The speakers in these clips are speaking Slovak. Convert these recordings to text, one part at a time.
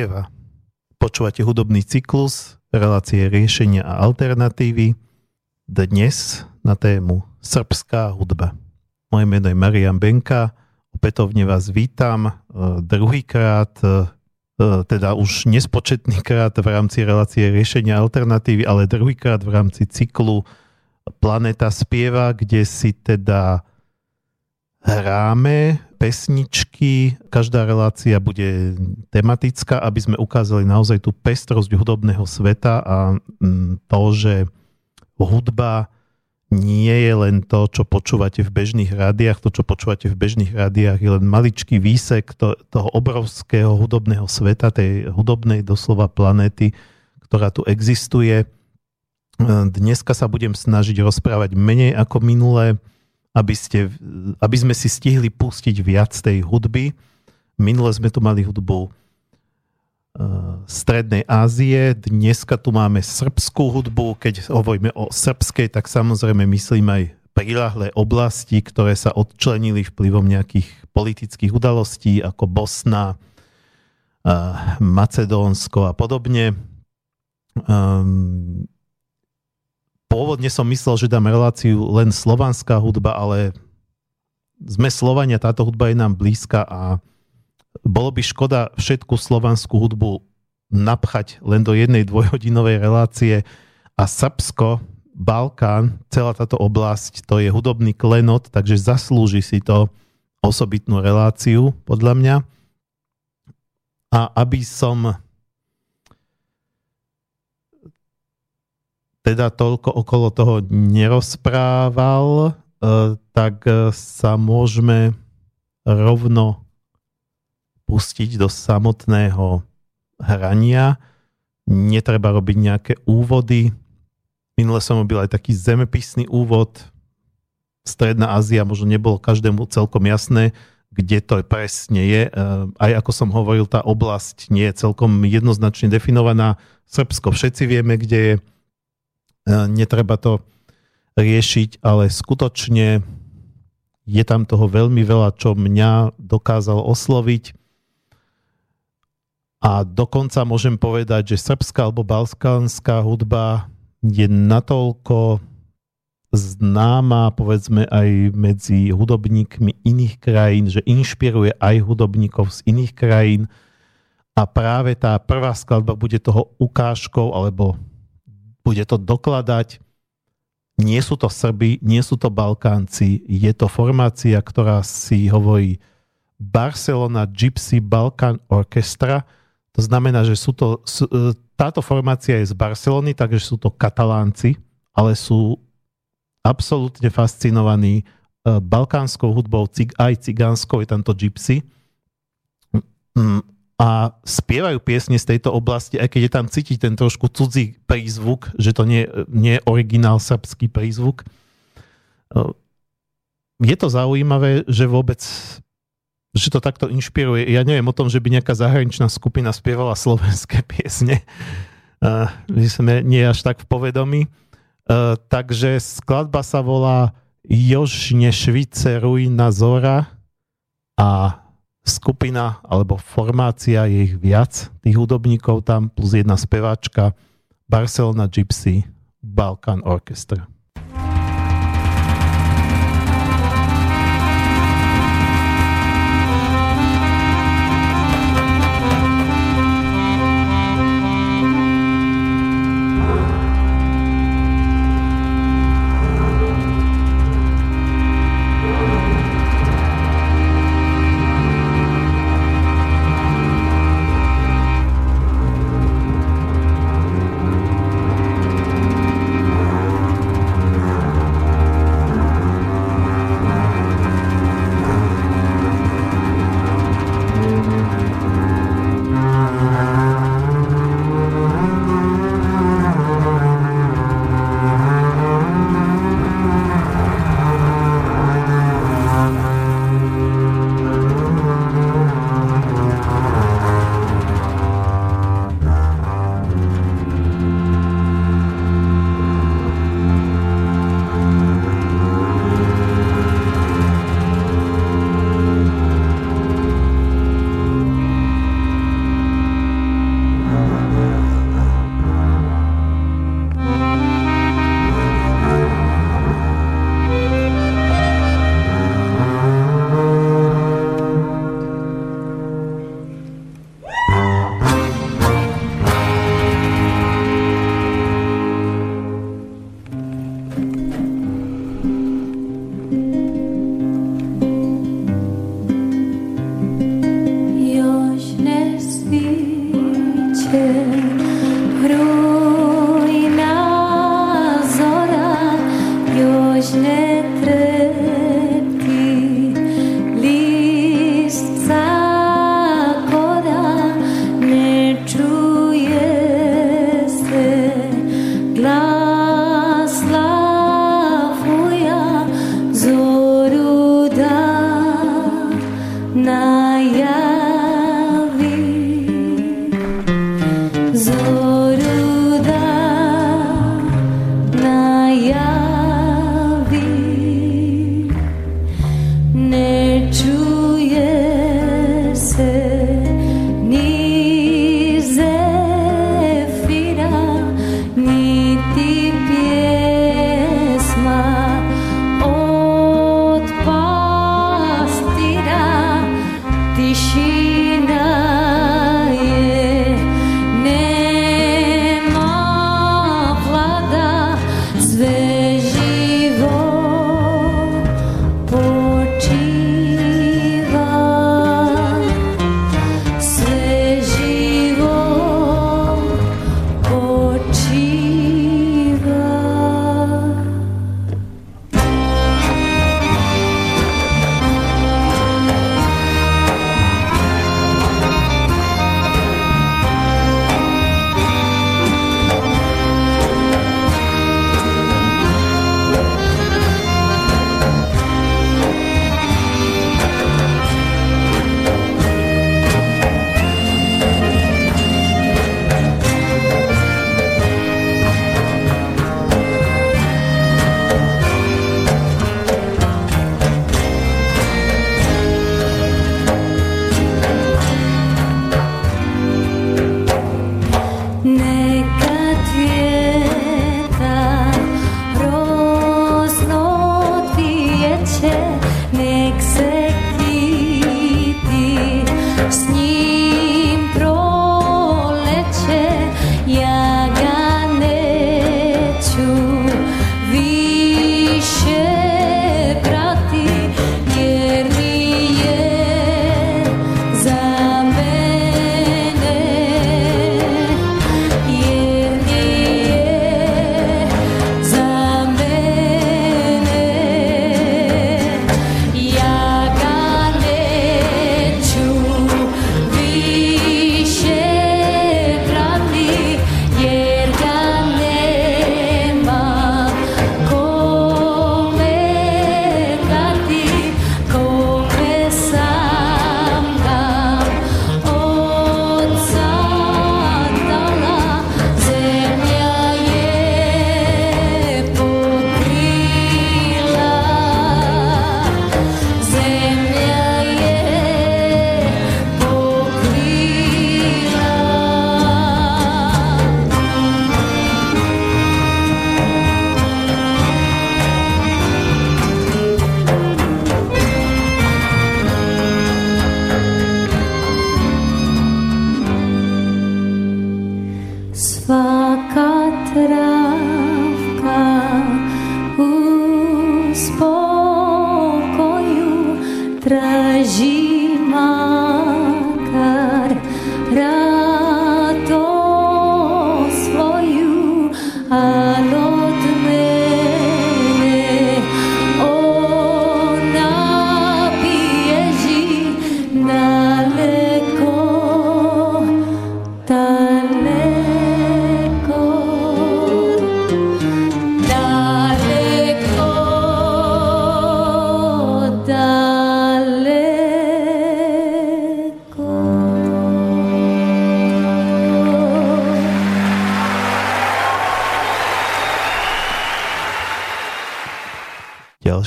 Spieva. Počúvate hudobný cyklus, relácie riešenia a alternatívy. Dnes na tému Srbská hudba. Moje meno je Marian Benka, opätovne vás vítam e, druhýkrát, e, e, teda už nespočetný krát v rámci relácie riešenia alternatívy, ale druhýkrát v rámci cyklu Planeta spieva, kde si teda hráme pesničky, každá relácia bude tematická, aby sme ukázali naozaj tú pestrosť hudobného sveta a mm, to, že hudba nie je len to, čo počúvate v bežných rádiách, to, čo počúvate v bežných rádiách, je len maličký výsek to, toho obrovského hudobného sveta, tej hudobnej doslova planéty, ktorá tu existuje. Dneska sa budem snažiť rozprávať menej ako minulé, aby, ste, aby sme si stihli pustiť viac tej hudby. Minule sme tu mali hudbu uh, Strednej Ázie, dneska tu máme srbskú hudbu. Keď hovoríme o srbskej, tak samozrejme myslím aj prilahlé oblasti, ktoré sa odčlenili vplyvom nejakých politických udalostí ako Bosna, uh, Macedónsko a podobne. Um, pôvodne som myslel, že dám reláciu len slovanská hudba, ale sme Slovania, táto hudba je nám blízka a bolo by škoda všetku slovanskú hudbu napchať len do jednej dvojhodinovej relácie a Srbsko, Balkán, celá táto oblasť, to je hudobný klenot, takže zaslúži si to osobitnú reláciu, podľa mňa. A aby som teda toľko okolo toho nerozprával, e, tak e, sa môžeme rovno pustiť do samotného hrania. Netreba robiť nejaké úvody. Minule som robil aj taký zemepisný úvod. Stredná Ázia možno nebolo každému celkom jasné, kde to presne je. E, aj ako som hovoril, tá oblasť nie je celkom jednoznačne definovaná. Srbsko všetci vieme, kde je netreba to riešiť, ale skutočne je tam toho veľmi veľa, čo mňa dokázal osloviť. A dokonca môžem povedať, že srbská alebo balkánska hudba je natoľko známa, povedzme, aj medzi hudobníkmi iných krajín, že inšpiruje aj hudobníkov z iných krajín. A práve tá prvá skladba bude toho ukážkou alebo bude to dokladať. Nie sú to Srby, nie sú to Balkánci, je to formácia, ktorá si hovorí Barcelona Gypsy Balkan Orchestra. To znamená, že sú to, e, táto formácia je z Barcelony, takže sú to katalánci, ale sú absolútne fascinovaní e, balkánskou hudbou, aj cigánskou, je tam to gypsy a spievajú piesne z tejto oblasti, aj keď je tam cítiť ten trošku cudzí prízvuk, že to nie, nie je originál srbský prízvuk. Je to zaujímavé, že vôbec že to takto inšpiruje. Ja neviem o tom, že by nejaká zahraničná skupina spievala slovenské piesne. My sme nie až tak v povedomí. Takže skladba sa volá Jožne Švice Ruina Zora a skupina alebo formácia, je ich viac, tých hudobníkov tam, plus jedna speváčka, Barcelona Gypsy, Balkan Orchestra.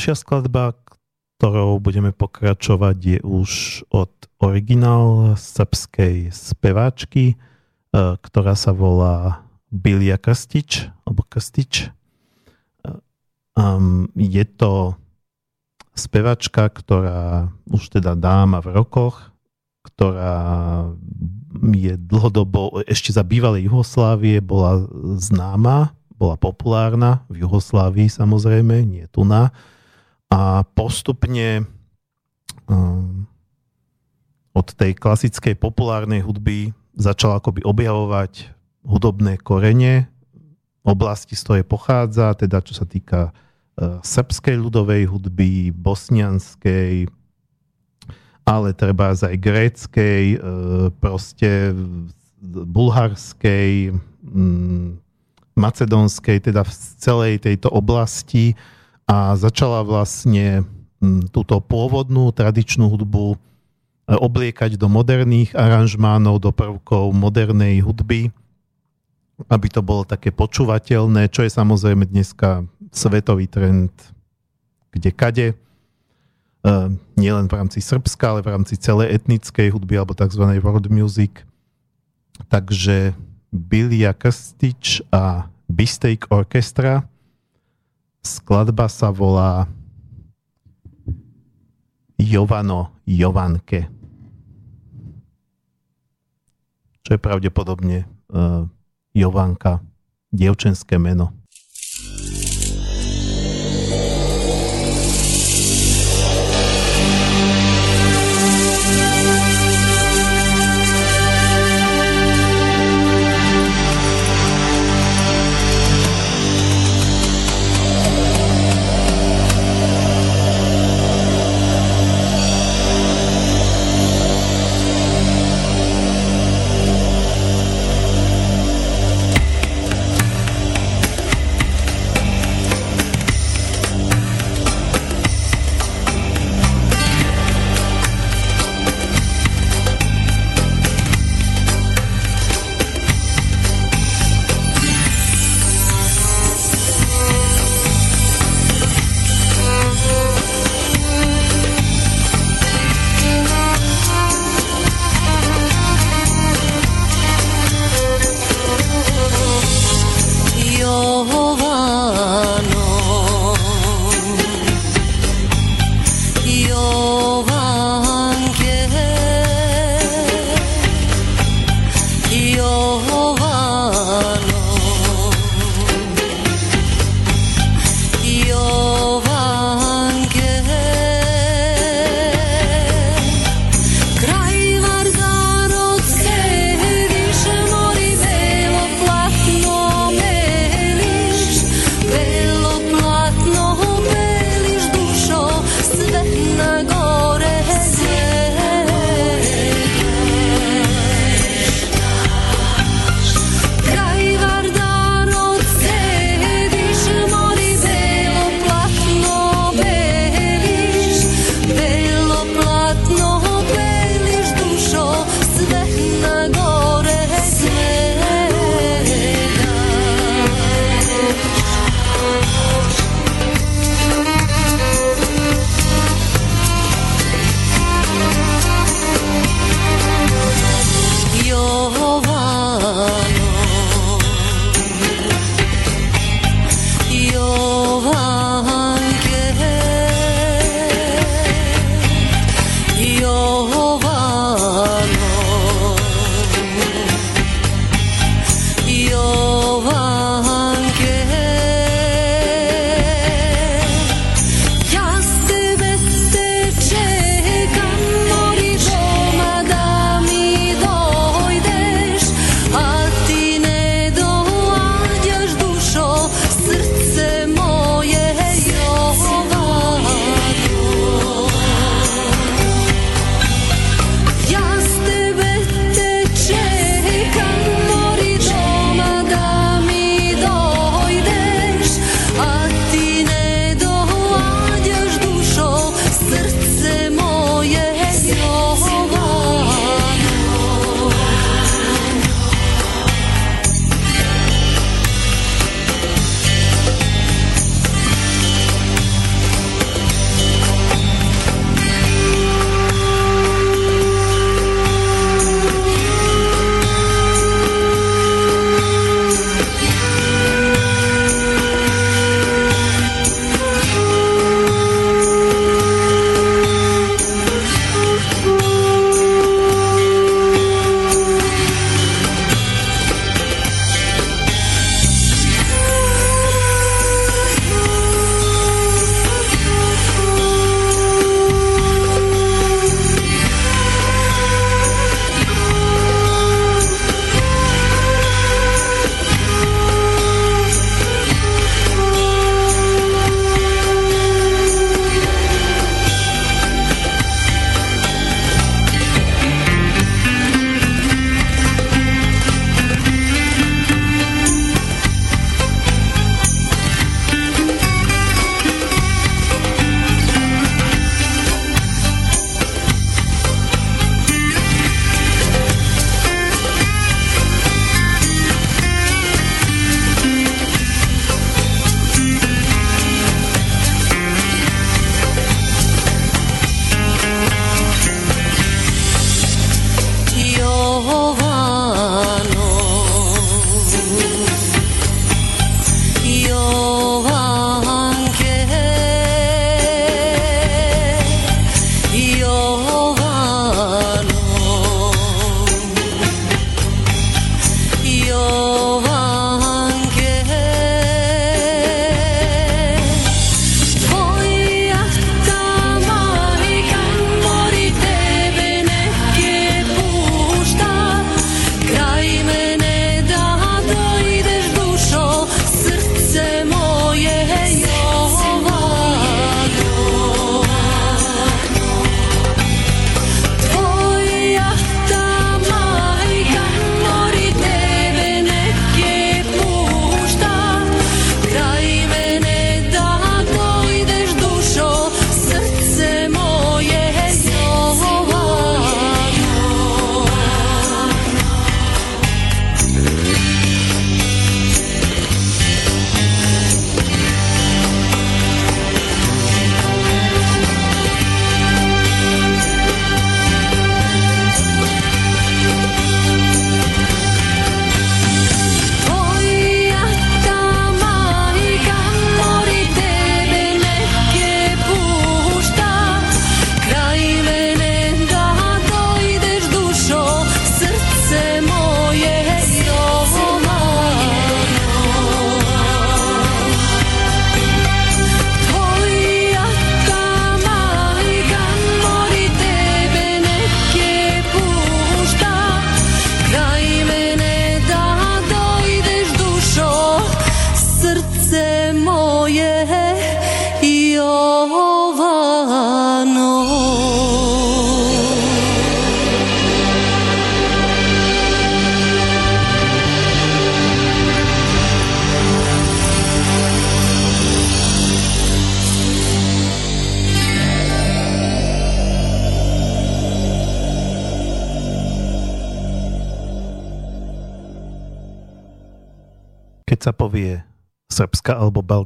Ďalšia skladba, ktorou budeme pokračovať, je už od originál srbskej speváčky, e, ktorá sa volá Bilia Krstič, alebo Krstič. Um, je to spevačka, ktorá už teda dáma v rokoch, ktorá je dlhodobo, ešte za bývalej Juhoslávie bola známa, bola populárna v Juhoslávii samozrejme, nie tu na a postupne um, od tej klasickej populárnej hudby začal akoby objavovať hudobné korene oblasti, z ktorej pochádza, teda čo sa týka uh, srbskej ľudovej hudby, bosnianskej, ale treba aj gréckej, uh, proste bulharskej, um, macedónskej, teda v celej tejto oblasti a začala vlastne mm, túto pôvodnú tradičnú hudbu e, obliekať do moderných aranžmánov, do prvkov modernej hudby, aby to bolo také počúvateľné, čo je samozrejme dneska svetový trend kde kade, e, nielen v rámci Srbska, ale v rámci celej etnickej hudby alebo tzv. world music. Takže Bilia Krstič a Bistake Orchestra Skladba sa volá Jovano Jovanke. Čo je pravdepodobne uh, Jovanka, dievčenské meno.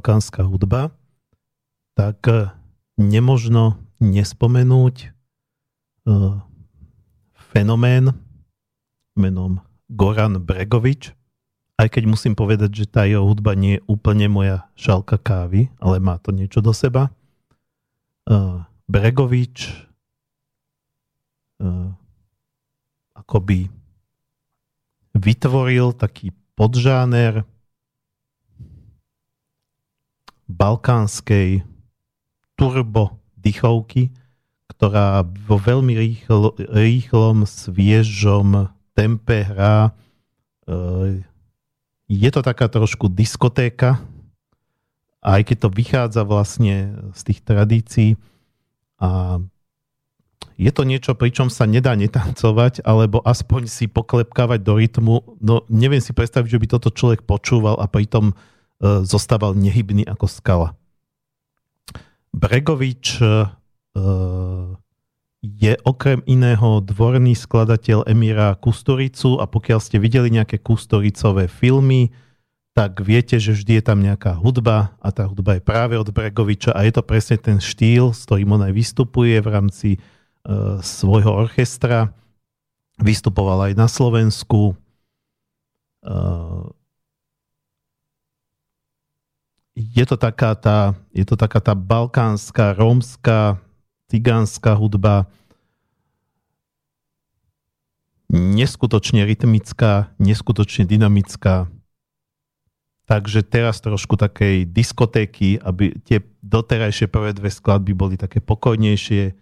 Balkánska hudba, tak e, nemožno nespomenúť uh, fenomén menom Goran Bregovič, aj keď musím povedať, že tá jeho hudba nie je úplne moja šalka kávy, ale má to niečo do seba. Uh, Bregovič akoby vytvoril taký podžáner balkánskej turbo dychovky, ktorá vo veľmi rýchlo, rýchlom, sviežom tempe hrá. E, je to taká trošku diskotéka, aj keď to vychádza vlastne z tých tradícií a je to niečo, pričom sa nedá netancovať, alebo aspoň si poklepkávať do rytmu. No neviem si predstaviť, že by toto človek počúval a pritom zostával nehybný ako skala. Bregovič e, je okrem iného dvorný skladateľ Emira Kusturicu a pokiaľ ste videli nejaké Kusturicové filmy, tak viete, že vždy je tam nejaká hudba a tá hudba je práve od Bregoviča a je to presne ten štýl, s ktorým on aj vystupuje v rámci E, svojho orchestra. Vystupoval aj na Slovensku. E, je to taká tá, je to taká tá balkánska, rómska, cigánska hudba, neskutočne rytmická, neskutočne dynamická. Takže teraz trošku takej diskotéky, aby tie doterajšie prvé dve skladby boli také pokojnejšie,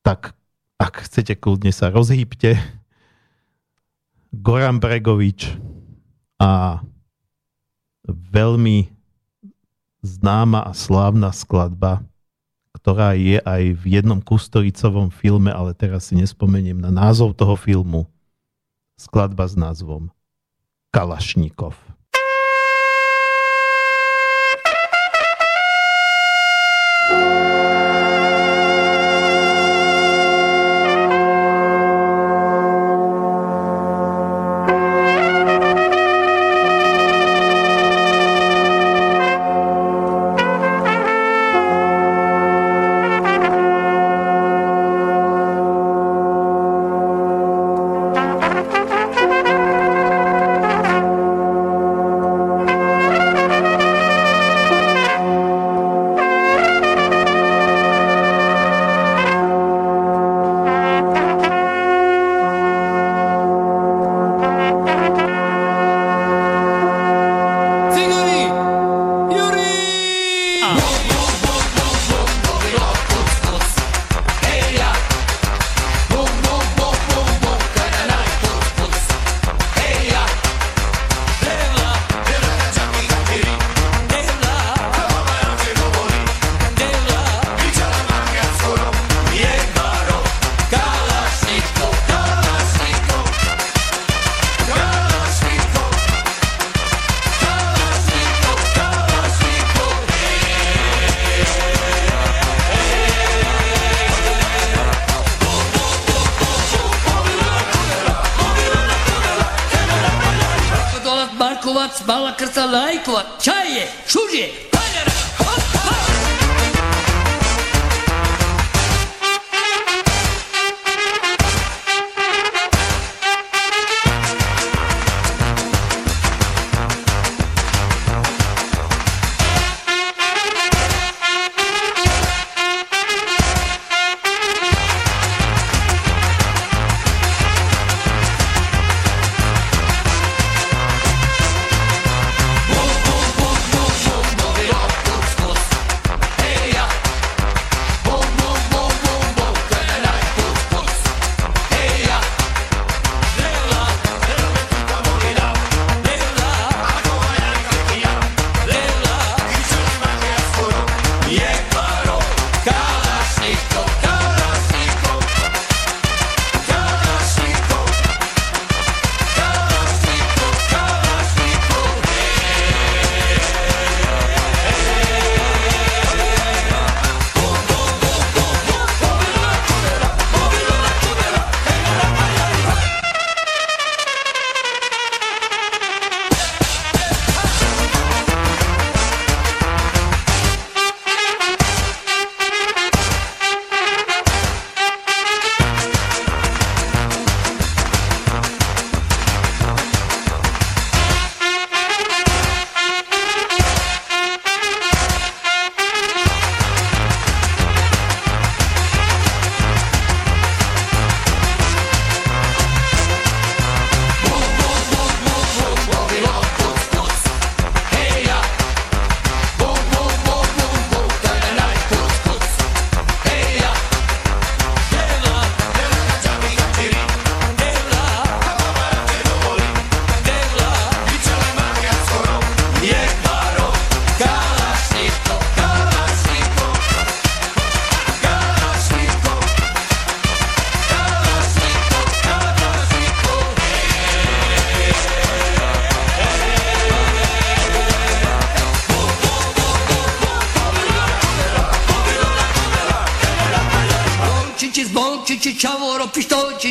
tak ak chcete, kľudne sa rozhýbte. Goran Bregovič a veľmi známa a slávna skladba, ktorá je aj v jednom Kustoricovom filme, ale teraz si nespomeniem na názov toho filmu. Skladba s názvom Kalašníkov.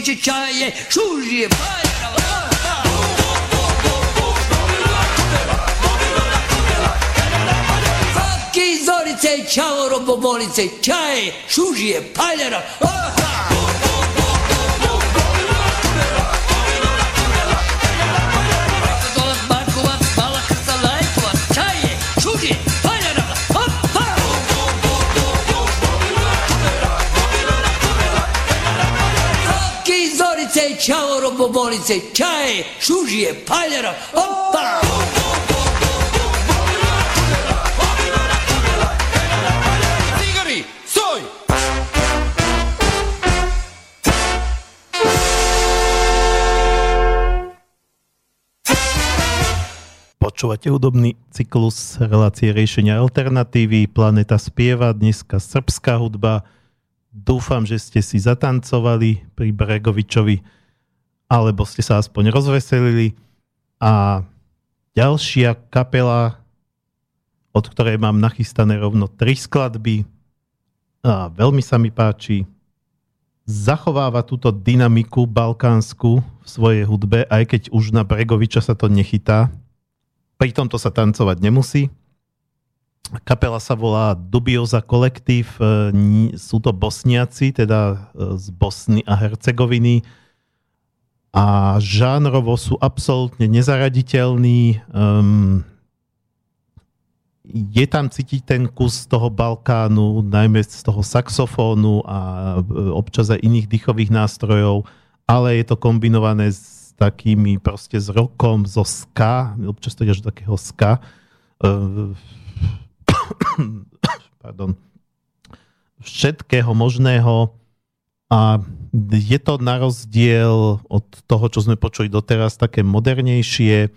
чає, шужі, пара, Svaki izorice, čavoro, bobolice, čaje, šužije, paljara, šužije, paljara, opa! Cigari, soj! Počúvate hudobný cyklus relácie riešenia alternatívy. Planeta spieva, dneska srbská hudba. Dúfam, že ste si zatancovali pri Bregovičovi alebo ste sa aspoň rozveselili. A ďalšia kapela, od ktorej mám nachystané rovno tri skladby, a veľmi sa mi páči, zachováva túto dynamiku balkánsku v svojej hudbe, aj keď už na Bregoviča sa to nechytá. Pri tomto sa tancovať nemusí. Kapela sa volá Dubioza Kolektív, e, sú to bosniaci, teda e, z Bosny a Hercegoviny a žánrovo sú absolútne nezaraditeľní. Um, je tam cítiť ten kus toho Balkánu, najmä z toho saxofónu a e, občas aj iných dýchových nástrojov, ale je to kombinované s takými proste s rokom, zo ska, občas to až do takého ska. Uh, pardon. Všetkého možného a je to na rozdiel od toho, čo sme počuli doteraz, také modernejšie. E,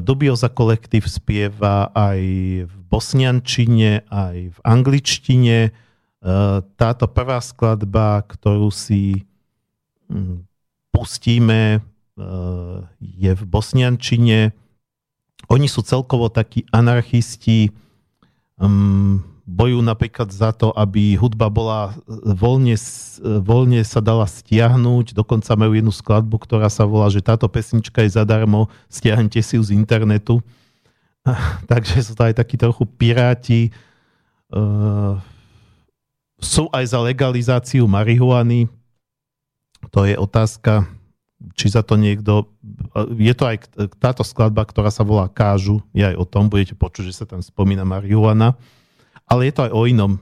Dubioza kolektív spieva aj v bosniančine, aj v angličtine. E, táto prvá skladba, ktorú si mm, pustíme, e, je v bosniančine. Oni sú celkovo takí anarchisti, mm, bojujú napríklad za to, aby hudba bola e, voľne, e, voľne sa dala stiahnuť. Dokonca majú jednu skladbu, ktorá sa volá, že táto pesnička je zadarmo, stiahnite si ju z internetu. Takže sú to aj takí trochu piráti. Uh, sú aj za legalizáciu marihuany. To je otázka, či za to niekto... Je to aj táto skladba, ktorá sa volá Kážu, je aj o tom, budete počuť, že sa tam spomína marihuana ale je to aj o inom. E,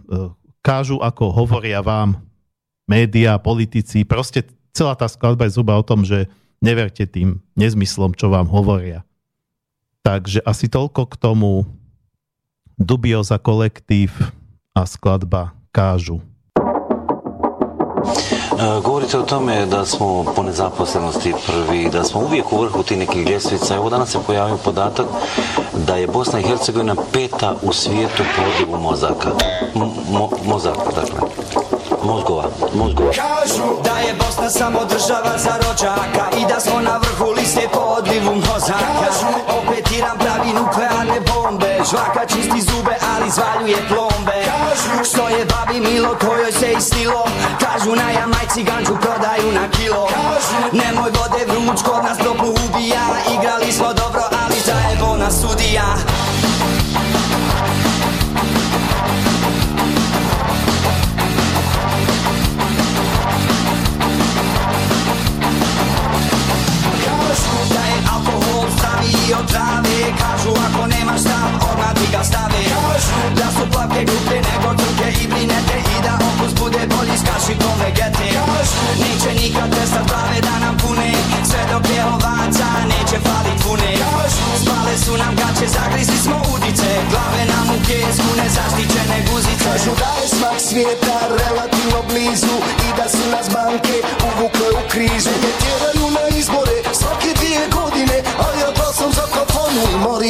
kážu, ako hovoria vám médiá, politici, proste celá tá skladba je zhruba o tom, že neverte tým nezmyslom, čo vám hovoria. Takže asi toľko k tomu Dubioza kolektív a skladba Kážu. E, govorite o tome da smo po nezaposlenosti prvi, da smo uvijek u vrhu tih nekih ljestvica. Evo danas se pojavio podatak da je Bosna i Hercegovina peta u svijetu po odlivu mozaka. Mo, mozaka, dakle. Mozgova, mozgova. Kažu da je Bosna samo država za rođaka i da smo na vrhu liste po odlivu mozaka. Kažu opet Iran pravi nuklearne bombe, žvaka čisti zube ali zvaljuje plombe. Kažu što je babi milo to joj se istilo, kažu na jamajci ganču prodaju na kilo. Kažu nemoj vode vruć kod nas toplu ubija, igrali smo dobro ali zajebo na sudija. Od trave Kažu ako nemaš stav, odmah ti ga stave. Kažu da su plavke gluplje nego trke i brinete I da okus bude bolji s kašikom vegete Kažu neće nikad prestat plave da nam pune Sve dok je ovaca neće falit pune. Kažu spale su nam gaće, zagrizli smo udice. Glave nam u pjesku, nezaštićene guzice. Kažu da je smak svijeta relativno blizu I da su nas banke uvukle u krizu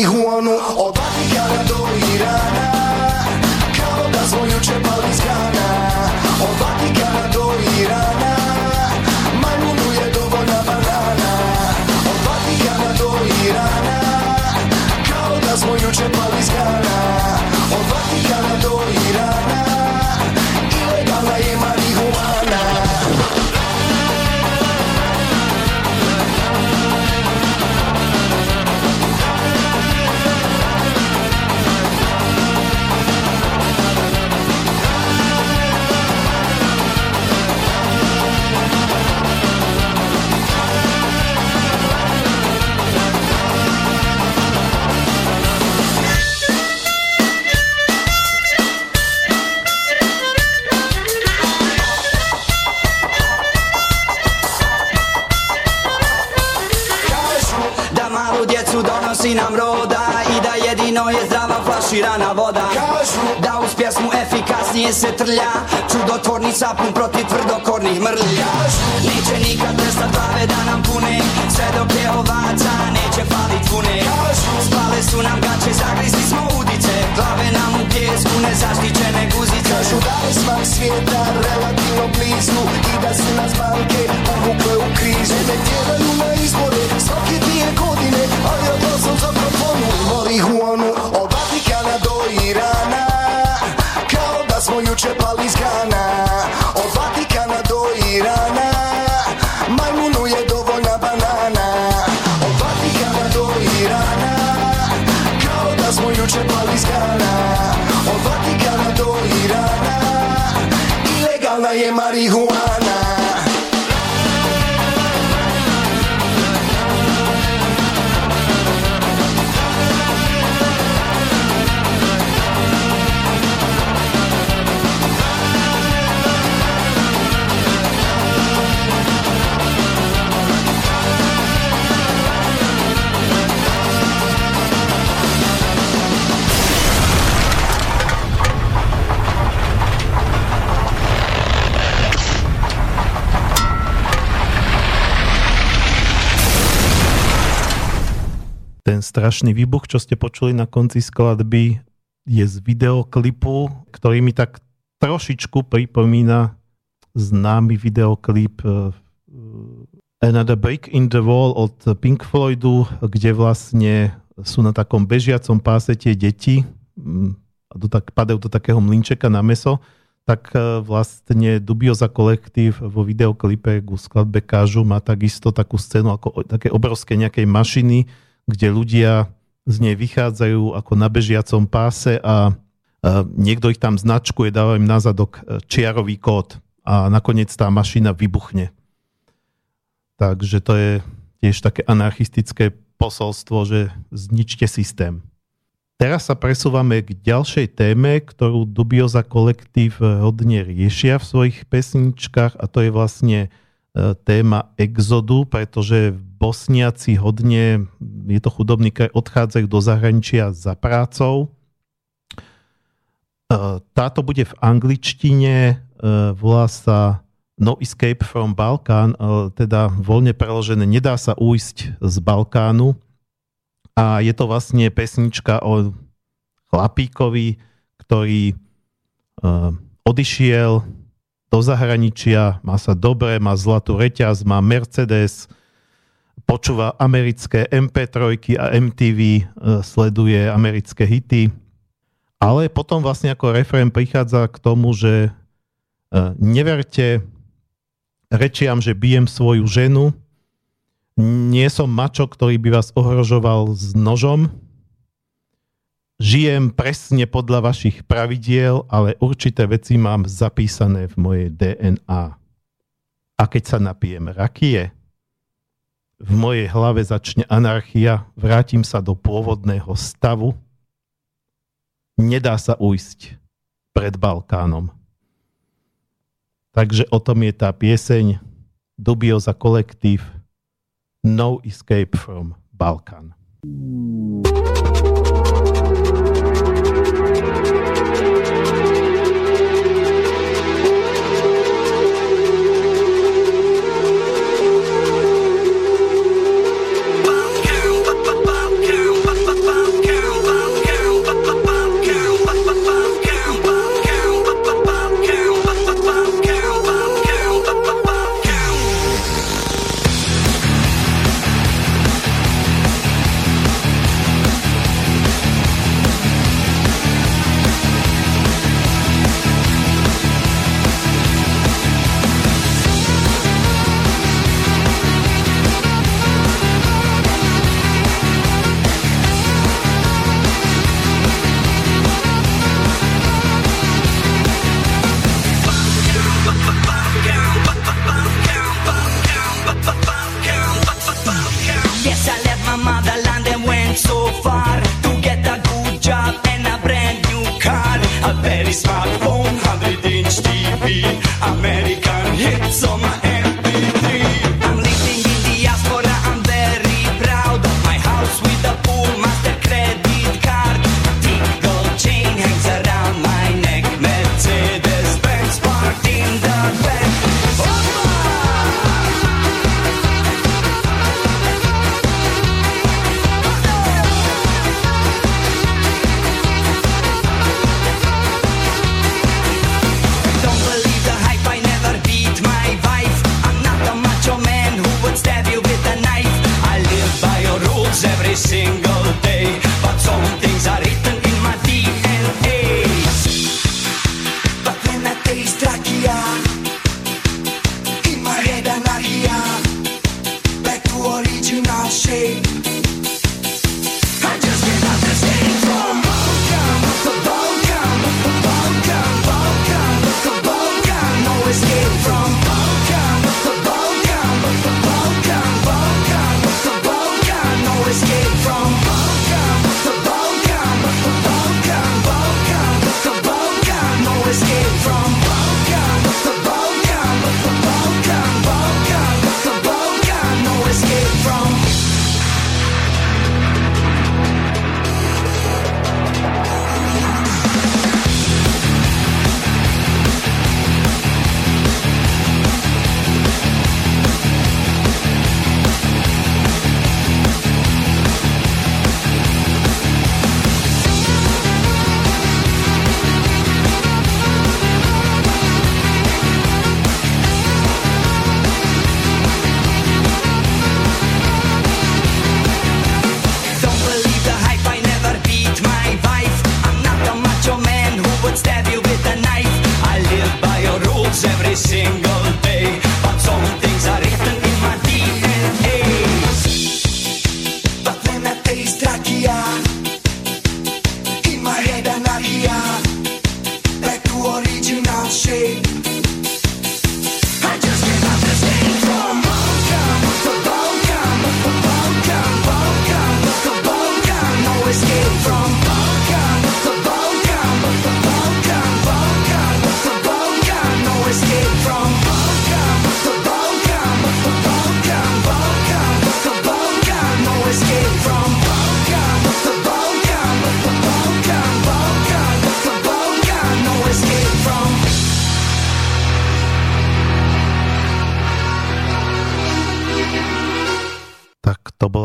who want to donosi nam roda I da jedino je zdrava flaširana voda. Kažu. Da uz pjesmu efikasnije se trlja Čudotvorni sapun protiv tvrdokornih mrlja. Neće nikad prestat glave da nam pune Sve dok je ovaca neće falit vune. Spale su nam gaće, zagrizni smo udice Glave nam nezaštićene guzice. Kažu da je smak svijeta relativno blizu I da su nas banke uvukle u krizu. Ne tjeraju na izbore svake dvije godine A ja glasam za i marihuanu Od Vatikana do Irana Kao da smo juče pali iz Gana je marihuana strašný výbuch, čo ste počuli na konci skladby, je z videoklipu, ktorý mi tak trošičku pripomína známy videoklip eh, Another Break in the Wall od Pink Floydu, kde vlastne sú na takom bežiacom páse tie deti mm, a do tak, padajú do takého mlinčeka na meso, tak eh, vlastne Dubioza kolektív vo videoklipe ku skladbe Kážu má takisto takú scénu ako také obrovské nejakej mašiny, kde ľudia z nej vychádzajú ako na bežiacom páse a e, niekto ich tam značkuje, dáva im na zadok e, čiarový kód a nakoniec tá mašina vybuchne. Takže to je tiež také anarchistické posolstvo, že zničte systém. Teraz sa presúvame k ďalšej téme, ktorú Dubioza kolektív hodne riešia v svojich pesničkách a to je vlastne e, téma exodu, pretože Bosniaci hodne, je to chudobný kraj, odchádzajú do zahraničia za prácou. E, Táto bude v angličtine, e, volá sa No Escape from Balkán, e, teda voľne preložené Nedá sa ujsť z Balkánu. A je to vlastne pesnička o chlapíkovi, ktorý odišiel do zahraničia, má sa dobre, má zlatú reťaz, má Mercedes, počúva americké MP3 a MTV, e, sleduje americké hity. Ale potom vlastne ako refrén prichádza k tomu, že e, neverte rečiam, že bijem svoju ženu, nie som mačo, ktorý by vás ohrožoval s nožom, žijem presne podľa vašich pravidiel, ale určité veci mám zapísané v mojej DNA. A keď sa napijem rakie, v mojej hlave začne anarchia, vrátim sa do pôvodného stavu, nedá sa ujsť pred Balkánom. Takže o tom je tá pieseň Dubioza kolektív No Escape from Balkan. Yes,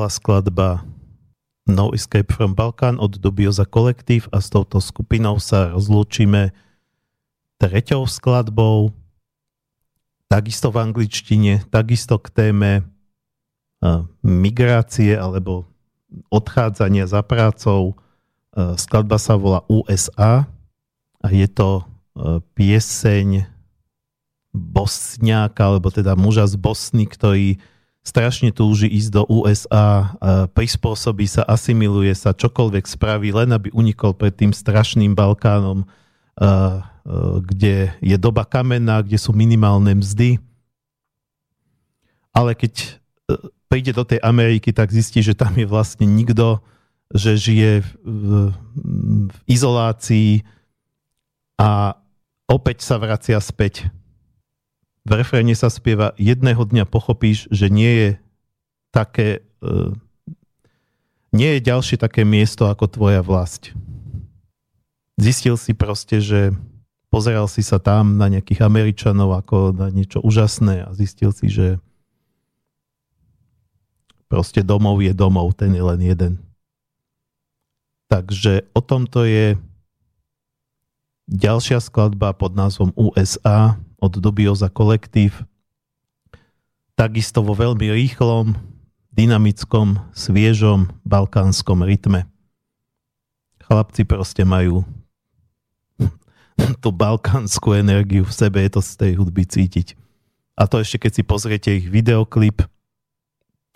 Bola skladba No Escape from Balkan od Dubioza Collective a s touto skupinou sa rozlúčime treťou skladbou, takisto v angličtine, takisto k téme migrácie alebo odchádzania za prácou. Skladba sa volá USA a je to pieseň Bosňáka, alebo teda muža z Bosny, ktorý strašne túži ísť do USA, prispôsobí sa, asimiluje sa, čokoľvek spraví, len aby unikol pred tým strašným Balkánom, kde je doba kamenná, kde sú minimálne mzdy. Ale keď e, príde do tej Ameriky, tak zistí, že tam je vlastne nikto, že žije v, v izolácii a opäť sa vracia späť v refréne sa spieva jedného dňa pochopíš, že nie je také uh, nie je ďalšie také miesto ako tvoja vlast. Zistil si proste, že pozeral si sa tam na nejakých Američanov ako na niečo úžasné a zistil si, že proste domov je domov, ten je len jeden. Takže o tomto je ďalšia skladba pod názvom USA od Dubioza Kolektív. Takisto vo veľmi rýchlom, dynamickom, sviežom balkánskom rytme. Chlapci proste majú tú balkánsku energiu v sebe, je to z tej hudby cítiť. A to ešte keď si pozriete ich videoklip,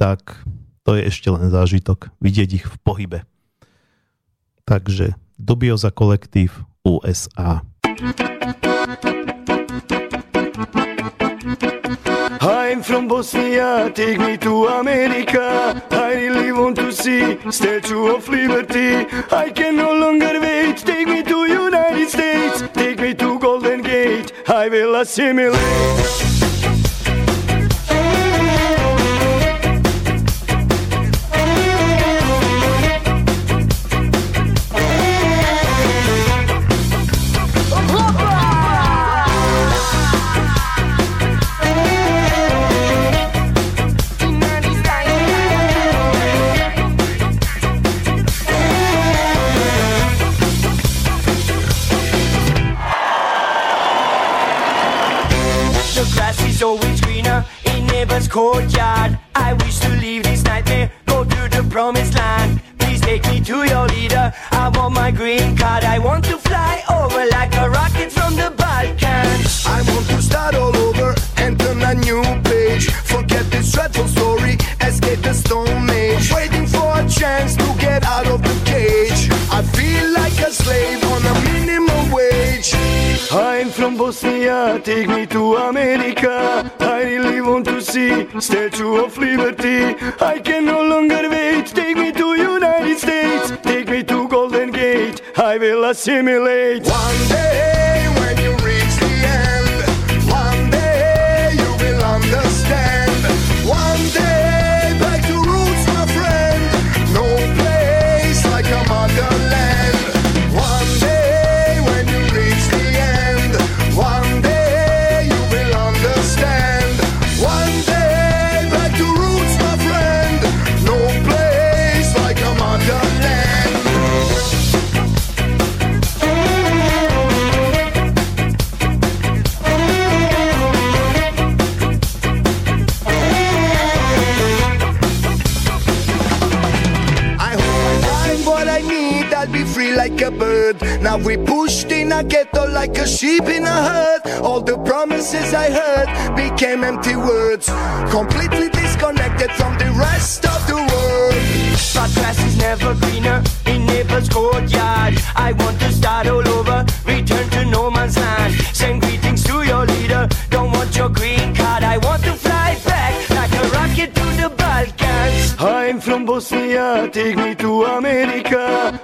tak to je ešte len zážitok, vidieť ich v pohybe. Takže Dubioza kolektív USA. From Bosnia, take me to America. I really want to see Statue of Liberty. I can no longer wait. Take me to United States. Take me to Golden Gate. I will assimilate. Courtyard. I wish to leave this nightmare, go to the promised land. Please take me to your leader. I want my green card. I want to fly over like a rocket from the Balkans. I want to start all over and turn a new page. Forget this dreadful story, escape the stone age. Waiting for a chance to get out of the cage. I feel like a slave on a minimum wage. I'm from Bosnia, take me to America. I really want to see Statue of Liberty. I can no longer wait. Take me to United States. Take me to Golden Gate. I will assimilate. One day Now we pushed in a ghetto like a sheep in a herd. All the promises I heard became empty words. Completely disconnected from the rest of the world. But grass is never greener in neighbor's courtyard. I want to start all over, return to no man's land. Send greetings to your leader. Don't want your green card. I want to fly back like a rocket to the Balkans. I'm from Bosnia, take me to America.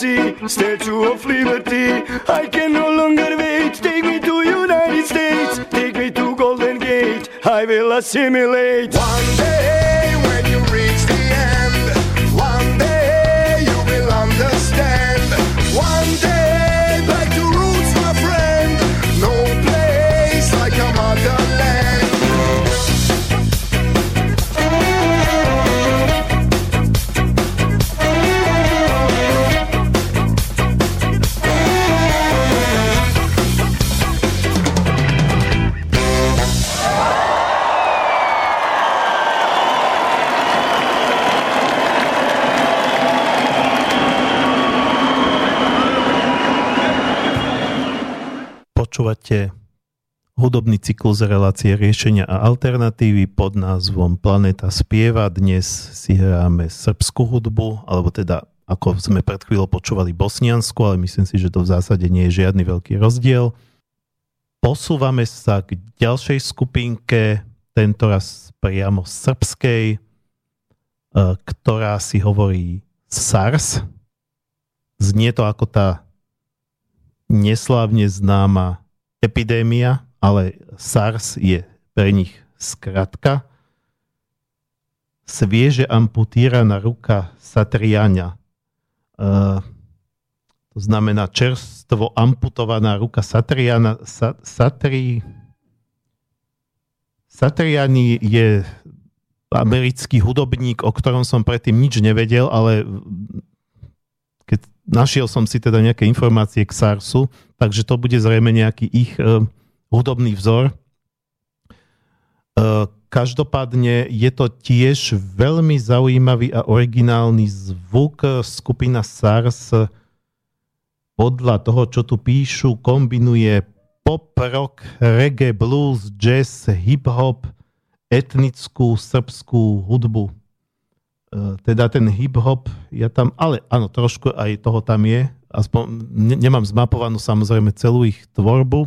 Statue of Liberty. I can no longer wait. Take me to United States. Take me to Golden Gate. I will assimilate. One day when you reach the end, one day you will understand. Počúvate hudobný cyklus relácie riešenia a alternatívy pod názvom Planeta spieva. Dnes si hráme srbskú hudbu, alebo teda ako sme pred chvíľou počúvali bosniansku, ale myslím si, že to v zásade nie je žiadny veľký rozdiel. Posúvame sa k ďalšej skupinke, tento raz priamo srbskej, e, ktorá si hovorí SARS. Znie to ako tá neslávne známa epidémia, ale SARS je pre nich skratka. Svieže amputírana ruka Satriania. Uh, to znamená čerstvo amputovaná ruka Satriana. Sa, Satri, Satriani je americký hudobník, o ktorom som predtým nič nevedel, ale keď našiel som si teda nejaké informácie k SARSu, takže to bude zrejme nejaký ich uh, hudobný vzor. E, každopádne je to tiež veľmi zaujímavý a originálny zvuk. Skupina SARS podľa toho, čo tu píšu, kombinuje pop, rock, reggae, blues, jazz, hip-hop, etnickú srbskú hudbu. E, teda ten hip-hop, ja tam, ale áno, trošku aj toho tam je, aspoň nemám zmapovanú samozrejme celú ich tvorbu,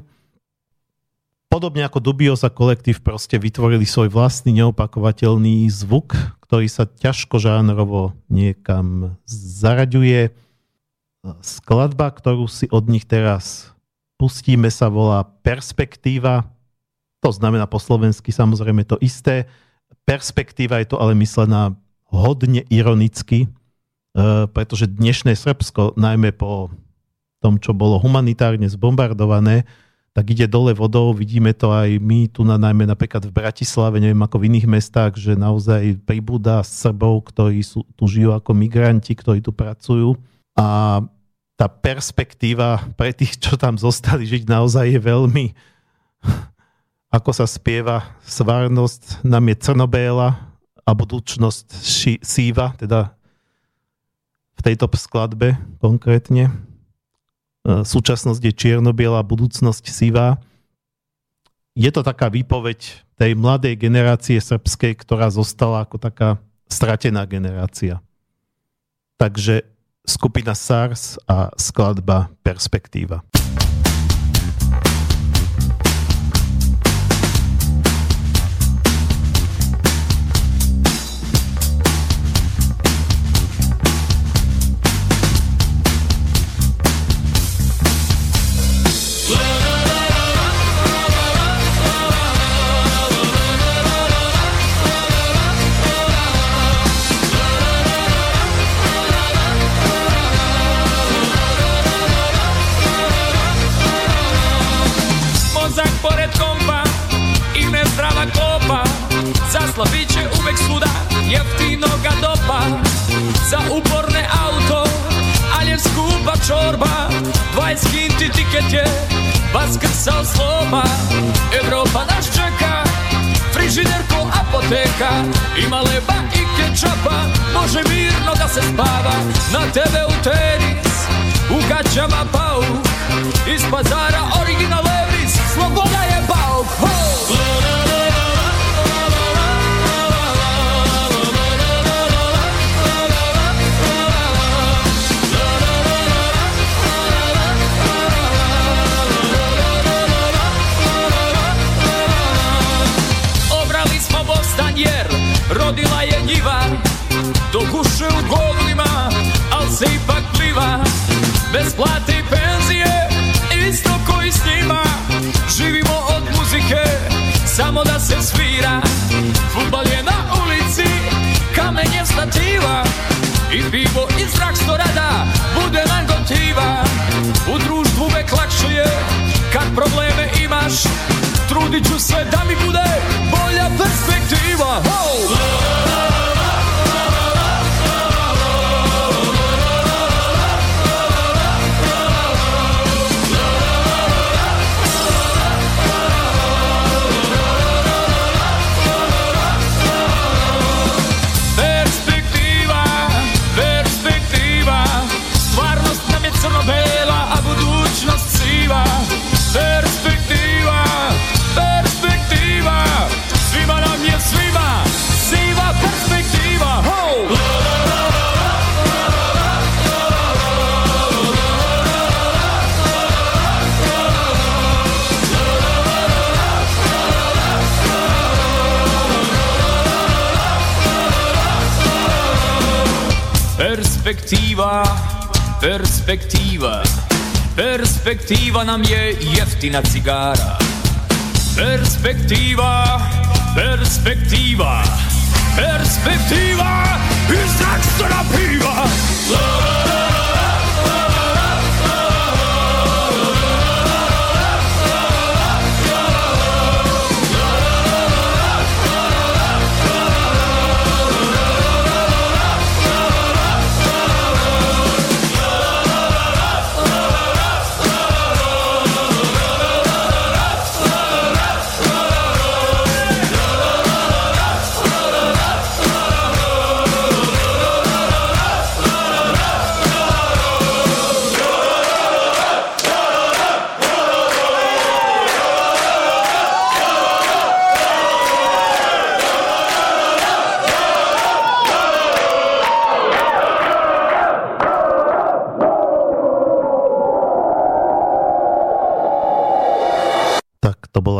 podobne ako Dubiosa kolektív proste vytvorili svoj vlastný neopakovateľný zvuk, ktorý sa ťažko žánrovo niekam zaraďuje. Skladba, ktorú si od nich teraz pustíme, sa volá Perspektíva. To znamená po slovensky samozrejme to isté. Perspektíva je to ale myslená hodne ironicky, pretože dnešné Srbsko, najmä po tom, čo bolo humanitárne zbombardované, tak ide dole vodou. Vidíme to aj my tu na, najmä napríklad v Bratislave, neviem ako v iných mestách, že naozaj pribúda Srbov, ktorí sú, tu žijú ako migranti, ktorí tu pracujú. A tá perspektíva pre tých, čo tam zostali žiť, naozaj je veľmi, ako sa spieva, svárnosť nám je crnobéla a budúčnosť ši, síva, teda tejto skladbe konkrétne. E, súčasnosť je čierno-biela, budúcnosť sivá. Je to taká výpoveď tej mladej generácie srbskej, ktorá zostala ako taká stratená generácia. Takže skupina SARS a skladba Perspektíva. Tiket je, vaskrcao sloba Evropa nas čeka, frižider ko apoteka. Ima leba i kečapa, može mirno da se spava. Na tebe u tenis, u gaćama pauk. Iz pazara original Levis, sloboda je rodila je njiva Do kuše u al se ipak pliva. Bez plate i penzije, isto koji s njima. Živimo od muzike, samo da se svira. Futbal je na ulici, kamen je stativa. I pivo iz rada, bude nam gotiva U društvu uvek lakše je, kad probleme imaš Trudit ću se da mi bude bolja perspektiva oh! Perspektíva, perspektíva nám je jeftina cigára. Perspektíva, perspektíva, perspektíva, izrak to napíva. Tak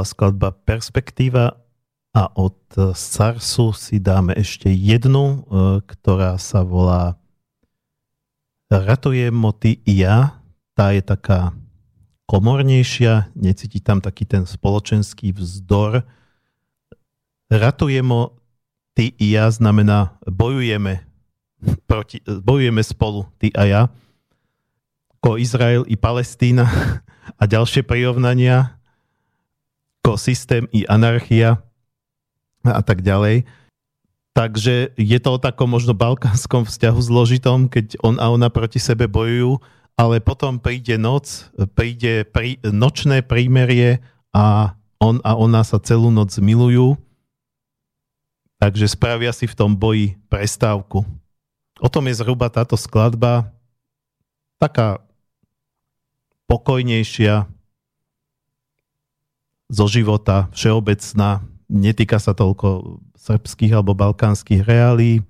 bola skladba Perspektíva a od Sarsu si dáme ešte jednu, eh, ktorá sa volá Ratujem mo ty i ja. Tá je taká komornejšia, necíti tam taký ten spoločenský vzdor. Ratujem mo ty i ja znamená bojujeme, proti, bojujeme spolu, ty a ja, ako Izrael i Palestína a ďalšie prirovnania, systém i anarchia a tak ďalej. Takže je to o takom možno balkánskom vzťahu zložitom, keď on a ona proti sebe bojujú, ale potom príde noc, príde prí, nočné prímerie a on a ona sa celú noc milujú, takže spravia si v tom boji prestávku. O tom je zhruba táto skladba, taká pokojnejšia, zo života, všeobecná, netýka sa toľko srbských alebo balkánskych reálí,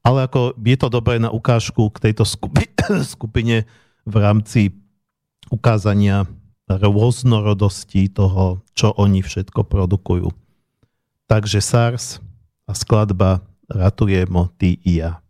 ale ako je to dobré na ukážku k tejto skupi- skupine v rámci ukázania rôznorodosti toho, čo oni všetko produkujú. Takže SARS a skladba Ratujemo ty i ja.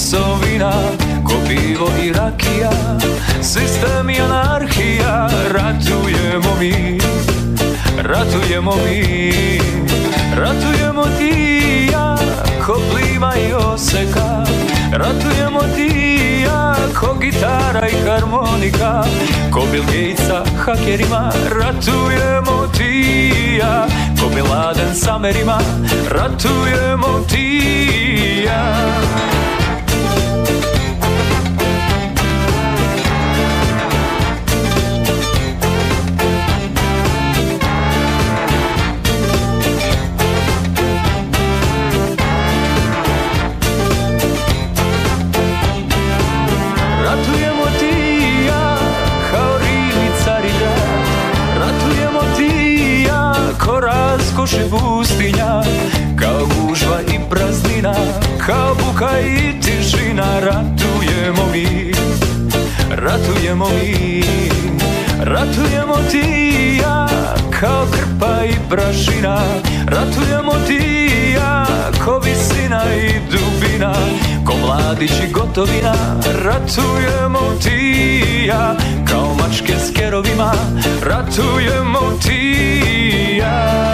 Osovina Ko pivo i rakija, sistem i anarhija Ratujemo mi, ratujemo mi Ratujemo ti i ja, ko plima i oseka Ratujemo ti ja, ko gitara i harmonika Ko Bill Gatesa hakerima Ratujemo ti i ja Ko Bin Laden s Amerima Ratujemo ti i ja mi Ratujemo mi Ratujemo ti i ja Kao krpa i prašina. Ratujemo ti i ja Ko visina i dubina Ko mladić i gotovina. Ratujemo ti ja Kao mačke s kerovima. Ratujemo ti ja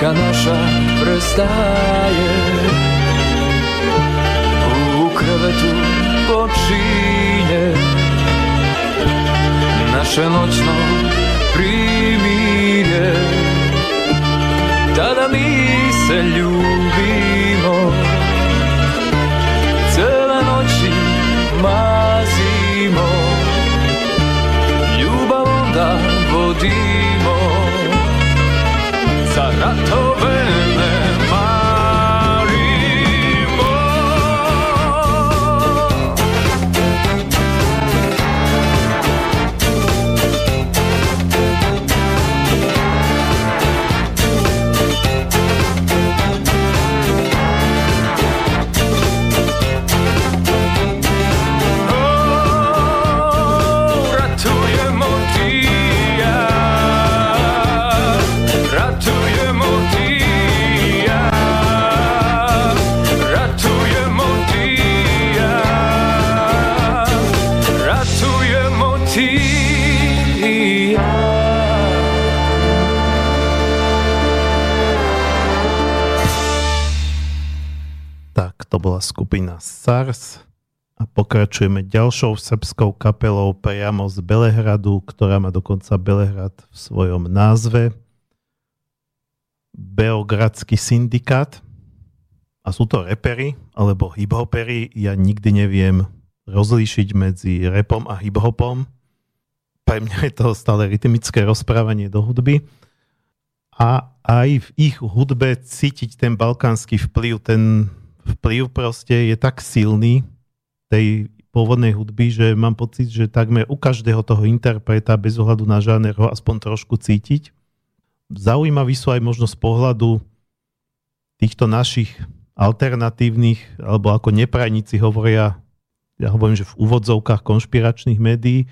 Bitka naša prestaje. U krevetu počinje Naše noćno primirje. Tada mi se ljubi. Za SARS a pokračujeme ďalšou srbskou kapelou priamo z Belehradu, ktorá má dokonca Belehrad v svojom názve. Beogradský syndikát. A sú to repery alebo hiphopery. Ja nikdy neviem rozlíšiť medzi repom a hiphopom. Pre mňa je to stále rytmické rozprávanie do hudby. A aj v ich hudbe cítiť ten balkánsky vplyv, ten vplyv proste je tak silný tej pôvodnej hudby, že mám pocit, že takmer u každého toho interpreta bez ohľadu na žáner ho aspoň trošku cítiť. Zaujímavý sú aj možno z pohľadu týchto našich alternatívnych, alebo ako neprajníci hovoria, ja hovorím, že v úvodzovkách konšpiračných médií,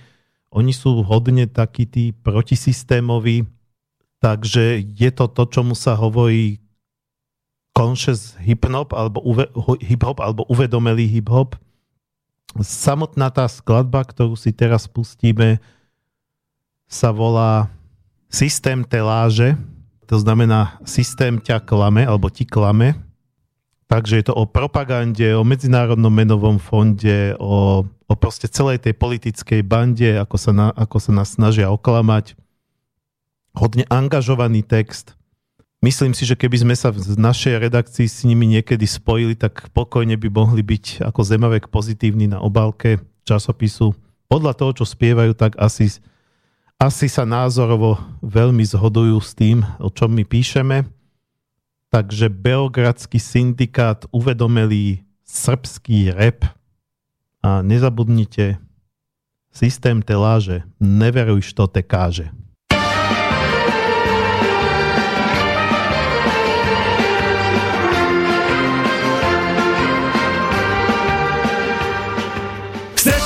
oni sú hodne takí tí protisystémoví, takže je to to, čomu sa hovorí conscious hip-hop alebo, uve, hip-hop, alebo uvedomelý hip-hop. Samotná tá skladba, ktorú si teraz pustíme, sa volá Systém teláže, to znamená systém ťa klame, alebo ti klame. Takže je to o propagande, o Medzinárodnom menovom fonde, o, o proste celej tej politickej bande, ako sa, na, ako sa nás snažia oklamať. Hodne angažovaný text. Myslím si, že keby sme sa v našej redakcii s nimi niekedy spojili, tak pokojne by mohli byť ako zemavek pozitívny na obálke časopisu. Podľa toho, čo spievajú, tak asi, asi sa názorovo veľmi zhodujú s tým, o čom my píšeme. Takže Beogradský syndikát uvedomelý srbský rap a nezabudnite systém teláže, neveruj, što te káže.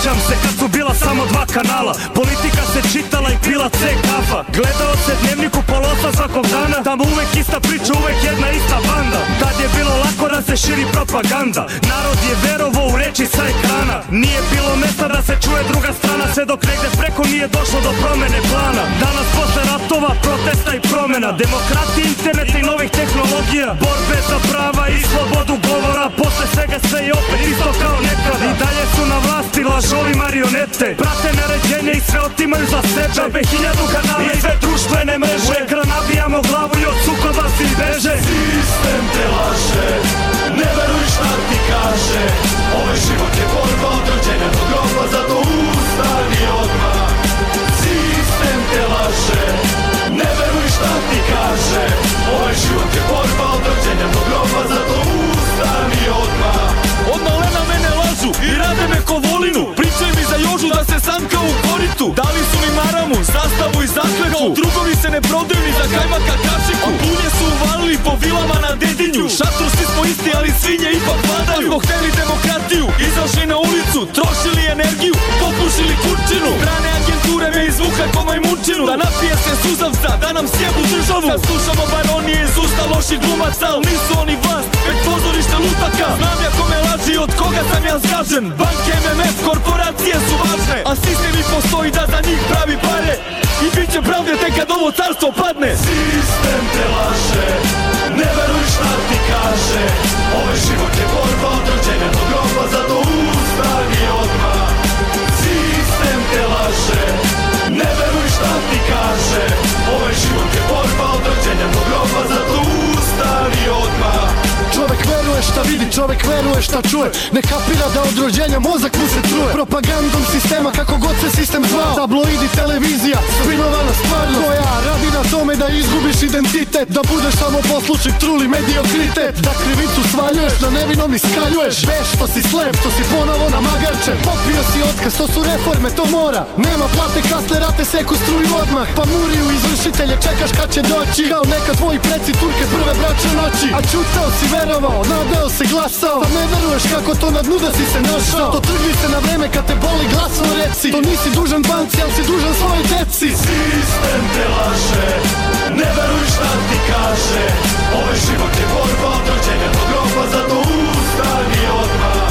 Sjećam se kad su bila samo dva kanala. Politika se čitala i pila C kafa. Gledao se dnevniku polosa svakog dana. Tamo uvek ista priča, uvek jedna ista banda. Tad je bilo lako da se širi propaganda. Narod je verovo u reči sa ekrana. Nije bilo mesta da se čuje druga strana Sve dok negde preko nije došlo do promene plana. Danas posle ratova, protesta i promena. Demokratije, interneta i novih tehnologija. Borbe za prava i slobodu govora. Posle svega sve je opet isto kao nekada. I dalje su na vlasti lažovi marionete Prate naređenje i sve otimaju za sebe. Džabe hiljadu kanala i sve društvene mreže. U ekran nabijamo glavu i od sukoba svi beže. Sistem te laže, ne veruj šta ti kaže. Ovaj život je borba od rođenja do groba, zato ustani odmah. Sistem te laže, ne veruj šta ti kaže. Ovaj život je borba od rođenja do groba, zato ustani odmah. Od malena mene lažu i rade me ko volinu u koritu Dali su mi maramu, zastavu zakletvu Drugovi se ne prodaju ni za kajmaka kašiku A punje su uvalili po vilama na dedinju. Šator svi smo isti, ali svinje ipak vladaju. Smo hteli demokratiju, izašli na ulicu Trošili energiju, popušili kurčinu. Strane agenture me izvuka ko majmunčinu. Da napije se suzavca, da nam sjebu državu. Sad slušamo baronije iz usta loših glumaca Al nisu oni vlast, već pozorište lutaka. Znam ja kome laži, od koga sam ja zgažen. Banke, MMF, korporacije su važne A sistem i postoji da za njih pravi pare I bit će pravde tek kad ovo carstvo padne. Sistem te laže, ne veruj šta ti kaže. Ovaj život je borba od rođenja do groba, zato šta čuje? Ne kapira da od rođenja mozak mu se truje. Propagandom sistema kako god se sistem zvao. Tabloidi, televizija, spinovana stvarno Koja radi na tome da izgubiš identitet? Da budeš samo poslušnik truli mediokritet. Da krivicu svaljuješ, na nevinom iskaljuješ. Veš što si slep, što si ponovo na magarče. Popio si otkaz, to su reforme, to mora. Nema plate, kasne rate, seku struju odmah. Pa muriju izvršitelje, čekaš kad će doći. Kao neka tvoji preci Turke prve braće noći. A čutao si verovao, nadao se glasao. Pa veruješ kako to na dnu da si se našao. To trgni se na vreme kad te boli glasno reci. To nisi dužan banci, ali si dužan svojoj deci. Sistem te laže, ne veruj šta ti kaže. Ovaj život je borba od rođenja do groba, zato ustani odmah.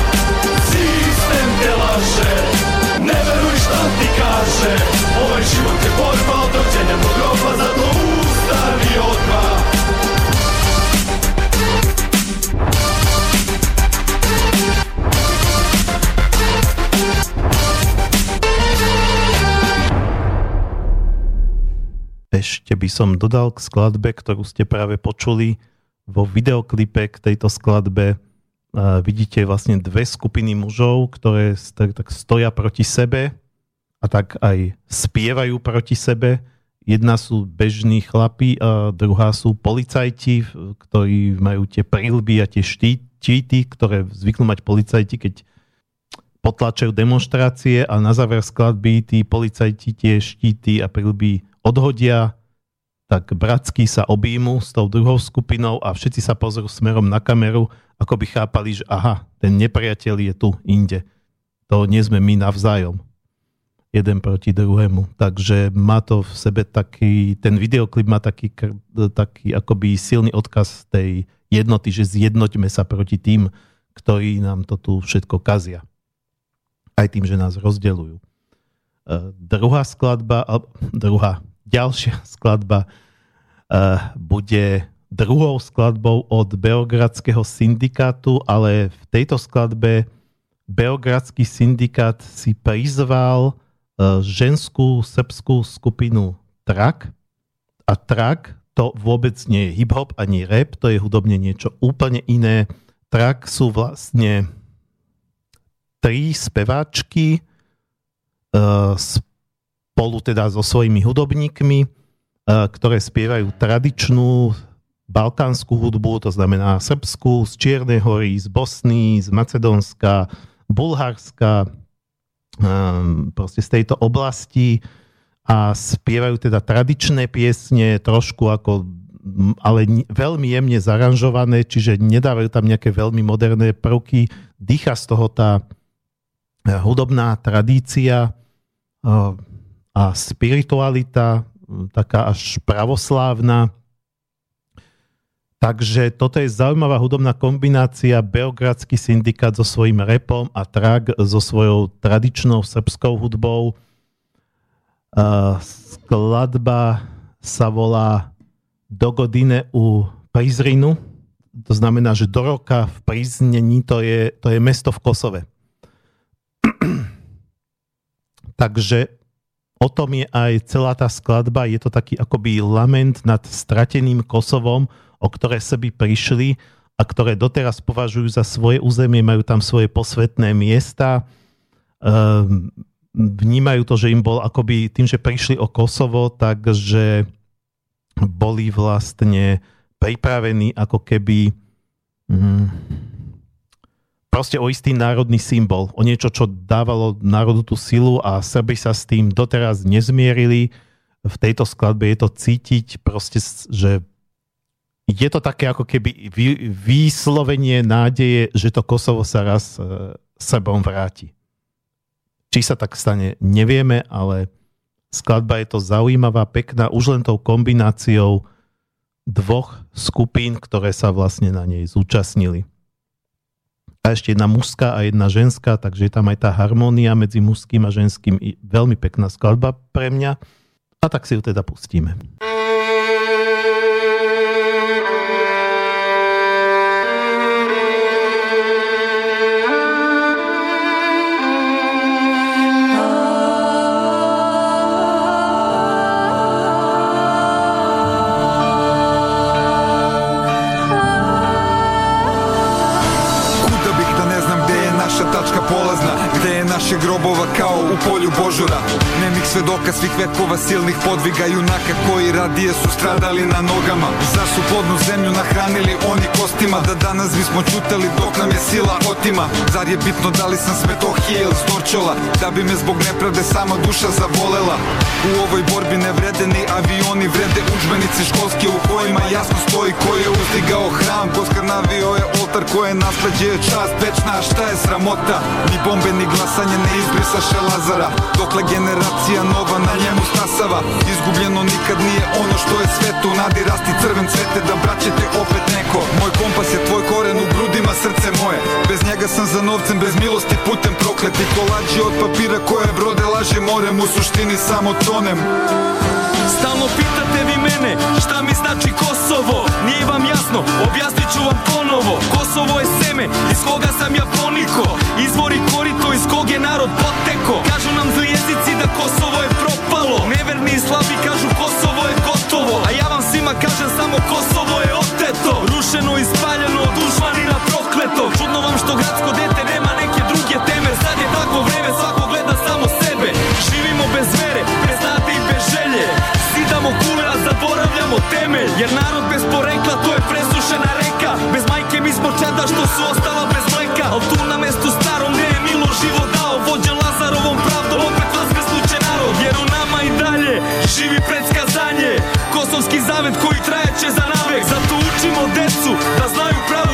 Sistem te laže, ne veruj šta ti kaže. Ovaj život je borba od rođenja do groba, zato Ešte by som dodal k skladbe, ktorú ste práve počuli. Vo videoklipe k tejto skladbe uh, vidíte vlastne dve skupiny mužov, ktoré tak, stoja proti sebe a tak aj spievajú proti sebe. Jedna sú bežní chlapi a druhá sú policajti, ktorí majú tie prílby a tie štíty, ktoré zvyknú mať policajti, keď potlačajú demonstrácie a na záver skladby tí policajti tie štíty a prílby odhodia, tak bratsky sa objímu s tou druhou skupinou a všetci sa pozrú smerom na kameru, ako by chápali, že aha, ten nepriateľ je tu inde. To nie sme my navzájom. Jeden proti druhému. Takže má to v sebe taký, ten videoklip má taký, taký akoby silný odkaz tej jednoty, že zjednoťme sa proti tým, ktorí nám to tu všetko kazia. Aj tým, že nás rozdeľujú. Uh, druhá skladba, uh, druhá, ďalšia skladba uh, bude druhou skladbou od Beogradského syndikátu, ale v tejto skladbe Beogradský syndikát si prizval uh, ženskú srbskú skupinu Trak a Trak to vôbec nie je hip-hop ani rap, to je hudobne niečo úplne iné. Trak sú vlastne tri speváčky uh, spolu teda so svojimi hudobníkmi, ktoré spievajú tradičnú balkánsku hudbu, to znamená Srbsku, z Čiernej hory, z Bosny, z Macedónska, Bulharska, proste z tejto oblasti a spievajú teda tradičné piesne, trošku ako ale veľmi jemne zaranžované, čiže nedávajú tam nejaké veľmi moderné prvky. Dýcha z toho tá hudobná tradícia a spiritualita, taká až pravoslávna. Takže toto je zaujímavá hudobná kombinácia Beogradský syndikát so svojím repom a Trag so svojou tradičnou srbskou hudbou. Skladba sa volá Dogodine u Prizrinu. To znamená, že do roka v Priznení to je, to je mesto v Kosove. Takže o tom je aj celá tá skladba. Je to taký akoby lament nad strateným Kosovom, o ktoré by prišli a ktoré doteraz považujú za svoje územie, majú tam svoje posvetné miesta. Ehm, vnímajú to, že im bol akoby tým, že prišli o Kosovo, takže boli vlastne pripravení ako keby hm, proste o istý národný symbol, o niečo, čo dávalo národu tú silu a Srby sa s tým doteraz nezmierili. V tejto skladbe je to cítiť proste, že je to také ako keby výslovenie nádeje, že to Kosovo sa raz e, Srbom vráti. Či sa tak stane, nevieme, ale skladba je to zaujímavá, pekná, už len tou kombináciou dvoch skupín, ktoré sa vlastne na nej zúčastnili a ešte jedna mužská a jedna ženská, takže je tam aj tá harmónia medzi mužským a ženským. Veľmi pekná skladba pre mňa. A tak si ju teda pustíme. Grobova kao u polju Božura svedoka svih vekova silnih podviga Junaka koji radije su stradali na nogama. Zar su plodnu zemlju nahranili oni kostima Da danas bismo čutali dok nam je sila otima. Zar je bitno da li sam s Metohije ili s Dorčola Da bi me zbog nepravde sama duša zavolela? U ovoj borbi ne vrede ni avioni Vrede udžbenici školski u kojima jasno stoji Ko je uzdigao hram, ko skrnavio je oltar Ko je nasleđe je čast večna, šta je sramota? Ni bombe ni glasanje ne izbrisaše Lazara. Dokle generacija nova na njemu stasava Izgubljeno nikad nije ono što je sveto U nadi rasti crven cvete da braćete opet neko. Moj kompas je tvoj koren u grudima srce moje. Bez njega sam za novcem, bez milosti putem prokleti. Kolađi od papira koje brode laže morem U suštini samo tonem. Stalno pitate vi mene šta mi znači Kosovo? Nije vam jasno, objasnit ću vam ponovo. Kosovo je seme iz koga sam ja poniko. Izvori korito iz kog je narod poteko. Kažu nam zli jezici da Kosovo je propalo. Neverni i slabi kažu Kosovo je gotovo. A ja vam svima kažem samo Kosovo je oteto. Rušeno i spaljeno od dušmanina prokleto. Čudno vam što gradsko dete nema neke druge teme. Sad je takvo vreme, svako gleda samo sebe. Živimo bez vere, bez nade i bez želje. Sidamo kule, a zaboravljamo temelj. Jer narod bez porekla, to je presušena reka. Bez majke mi smo čeda što su ostala bez mleka. Al tu na mestu starom gde je Milo život dao. Vođen Lazarovom pravdom, opet živi predskazanje. Kosovski zavet koji trajeće za navek. Zato učimo decu da znaju pravu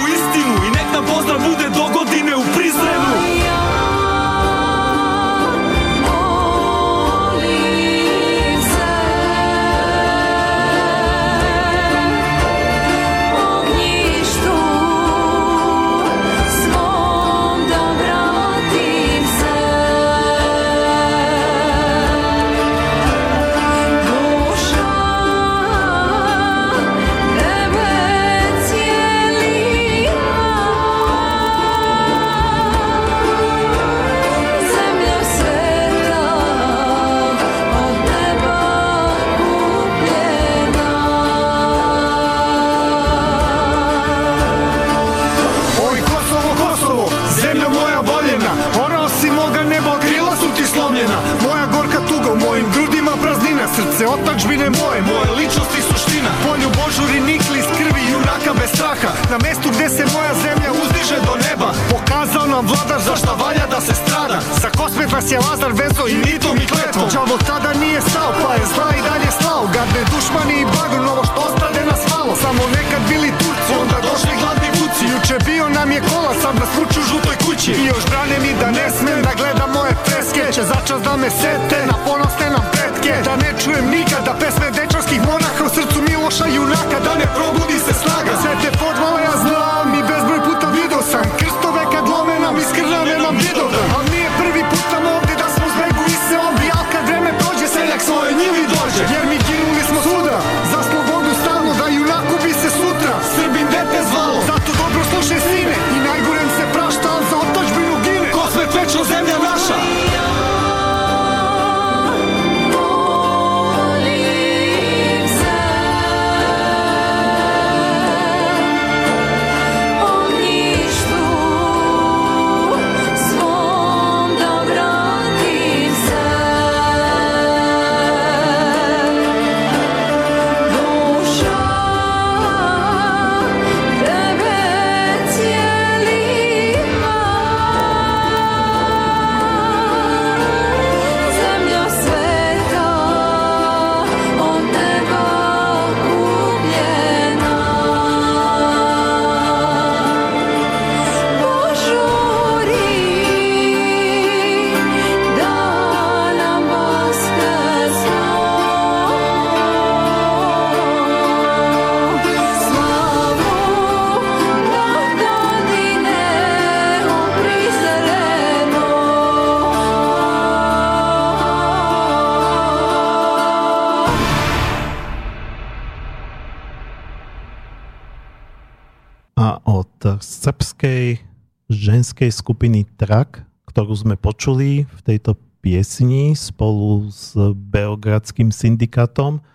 skupiny Trak, ktorú sme počuli v tejto piesni spolu s Beogradským syndikátom,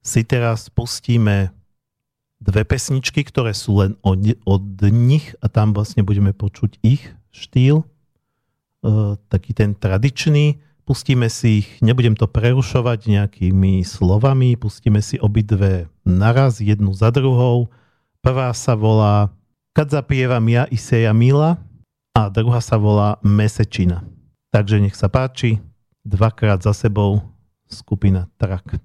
si teraz pustíme dve pesničky, ktoré sú len od, od nich a tam vlastne budeme počuť ich štýl, e, taký ten tradičný. Pustíme si ich, nebudem to prerušovať nejakými slovami, pustíme si obidve naraz, jednu za druhou. Prvá sa volá Kad zapievam ja i seja Mila a druhá sa volá Mesečina. Takže nech sa páči, dvakrát za sebou skupina Trak.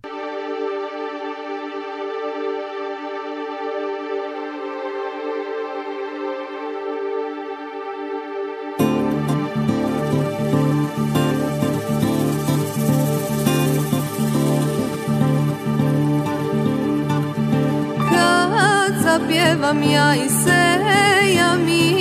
Kad zapjevam ja i seja mila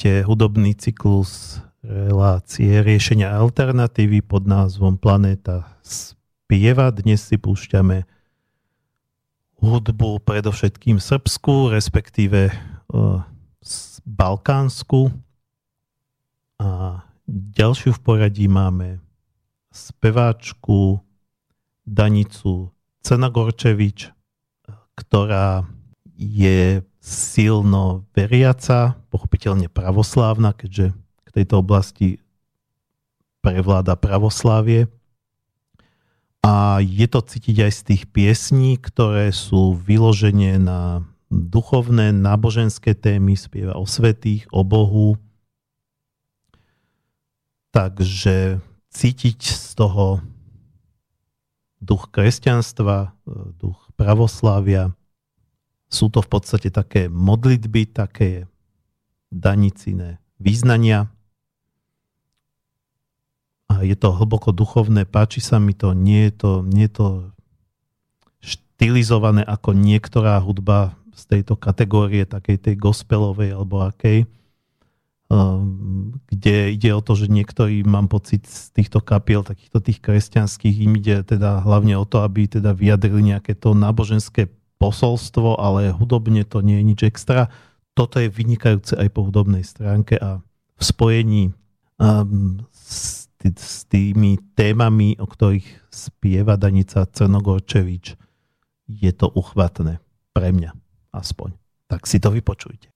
Počúvate hudobný cyklus relácie riešenia alternatívy pod názvom Planéta spieva. Dnes si púšťame hudbu predovšetkým srbskú, respektíve uh, balkánsku. A ďalšiu v poradí máme speváčku Danicu Cenagorčevič, ktorá je silno veriaca, pochopiteľne pravoslávna, keďže k tejto oblasti prevláda pravoslávie. A je to cítiť aj z tých piesní, ktoré sú vyložené na duchovné, náboženské témy, spieva o svetých, o Bohu. Takže cítiť z toho duch kresťanstva, duch pravoslávia, sú to v podstate také modlitby, také danicine význania. A je to hlboko duchovné, páči sa mi to, nie je to, nie je to štilizované ako niektorá hudba z tejto kategórie, takej tej gospelovej alebo akej, um, kde ide o to, že niektorí, mám pocit z týchto kapiel, takýchto tých kresťanských, im ide teda hlavne o to, aby teda vyjadrili nejaké to náboženské posolstvo, ale hudobne to nie je nič extra. Toto je vynikajúce aj po hudobnej stránke a v spojení um, s, tý, s tými témami, o ktorých spieva Danica Crnogorčevič, je to uchvatné pre mňa aspoň. Tak si to vypočujte.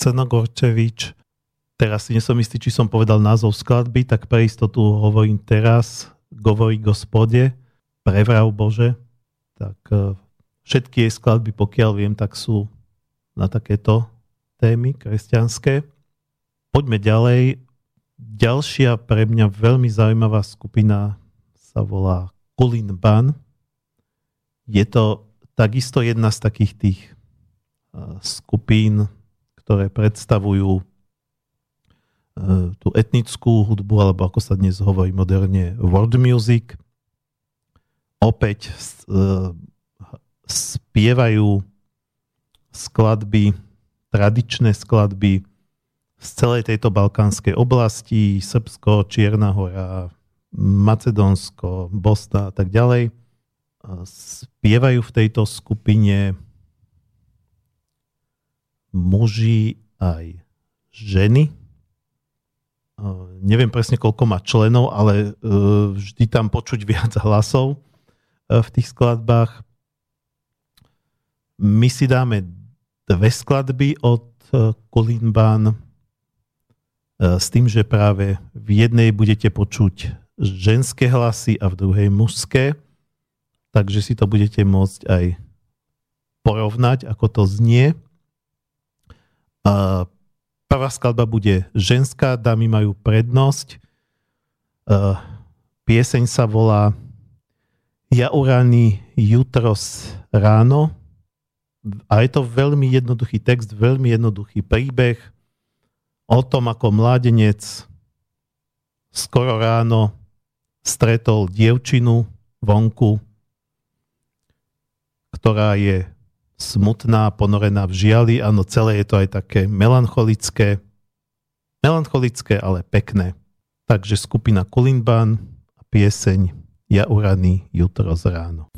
Danica Crnogorčevič. Teraz si nesom istý, či som povedal názov skladby, tak pre istotu hovorím teraz Govorí gospode, prevrav Bože. Tak e, všetky jej skladby, pokiaľ viem, tak sú na takéto témy kresťanské. Poďme ďalej. Ďalšia pre mňa veľmi zaujímavá skupina sa volá Kulin Ban. Je to takisto jedna z takých tých skupín, ktoré predstavujú tú etnickú hudbu, alebo ako sa dnes hovorí moderne, world music. Opäť spievajú skladby, tradičné skladby z celej tejto balkánskej oblasti, Srbsko, Čierna hora, Macedónsko, Bosna a tak ďalej. Spievajú v tejto skupine muži aj ženy. Neviem presne, koľko má členov, ale vždy tam počuť viac hlasov v tých skladbách. My si dáme dve skladby od Kulinban s tým, že práve v jednej budete počuť ženské hlasy a v druhej mužské. Takže si to budete môcť aj porovnať, ako to znie. Prvá skladba bude ženská, dámy majú prednosť. Pieseň sa volá Ja uraný jutros ráno a je to veľmi jednoduchý text, veľmi jednoduchý príbeh o tom, ako mládenec skoro ráno stretol dievčinu vonku, ktorá je smutná, ponorená v žiali. Áno, celé je to aj také melancholické. Melancholické, ale pekné. Takže skupina Kulinban a pieseň Ja uraný jutro z ráno.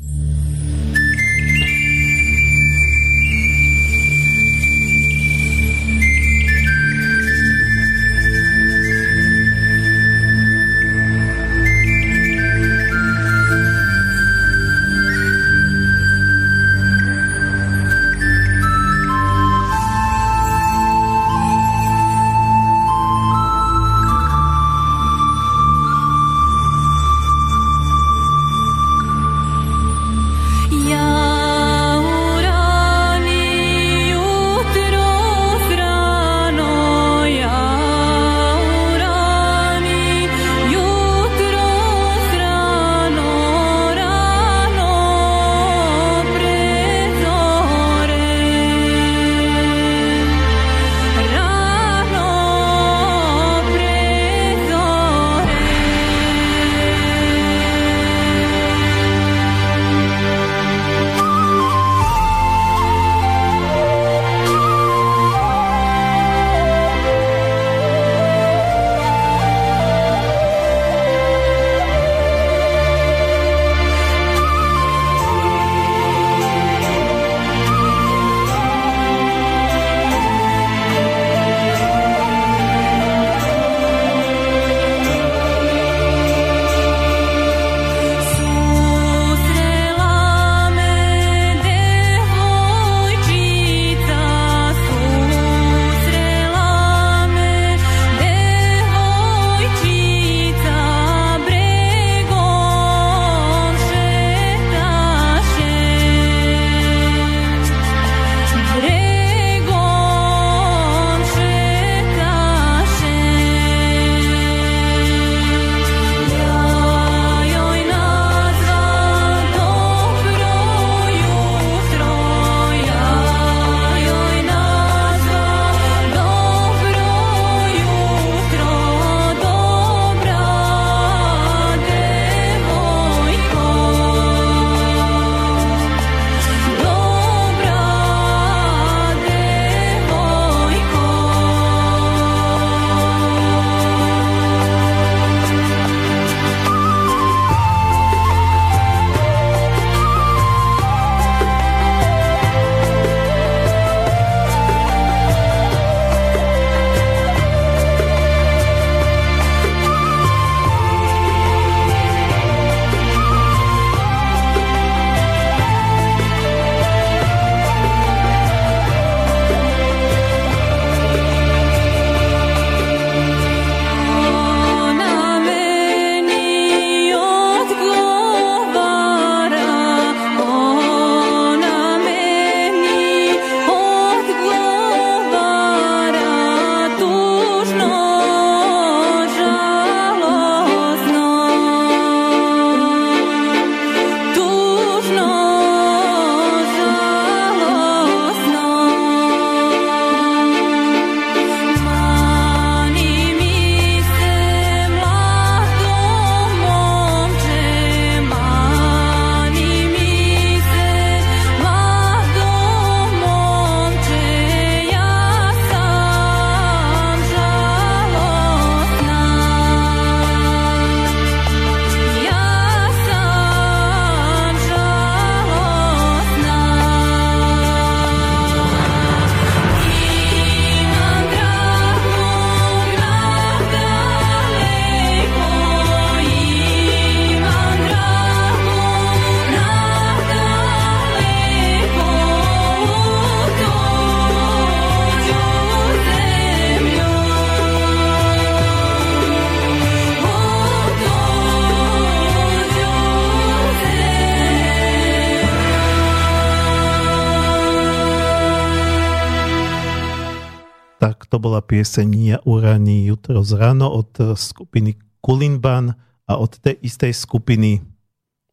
Pieseň Ja jutro z ráno od eh, skupiny Kulinban a od tej istej skupiny,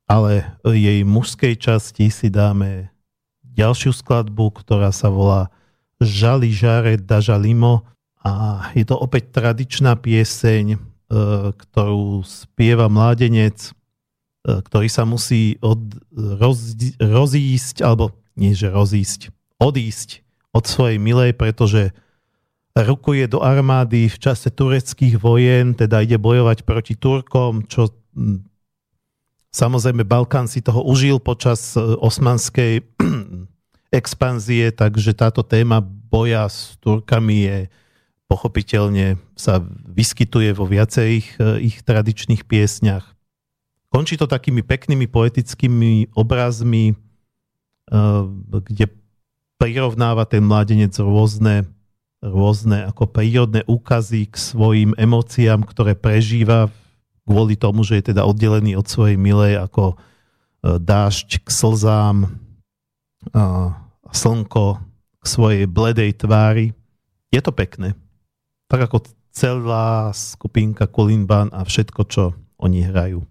ale jej mužskej časti si dáme ďalšiu skladbu, ktorá sa volá Žali žare dažalimo a je to opäť tradičná pieseň, eh, ktorú spieva mládenec, eh, ktorý sa musí od, roz, rozísť, alebo nie že rozísť, odísť od svojej milej, pretože rukuje do armády v čase tureckých vojen, teda ide bojovať proti Turkom, čo hm, samozrejme Balkán si toho užil počas e, osmanskej expanzie, takže táto téma boja s Turkami je pochopiteľne sa vyskytuje vo viacerých e, ich tradičných piesňach. Končí to takými peknými poetickými obrazmi, e, kde prirovnáva ten mládenec rôzne rôzne ako prírodné úkazy k svojim emóciám, ktoré prežíva kvôli tomu, že je teda oddelený od svojej milej ako e, dážď k slzám, a slnko k svojej bledej tvári. Je to pekné. Tak ako celá skupinka Kulinban a všetko, čo oni hrajú.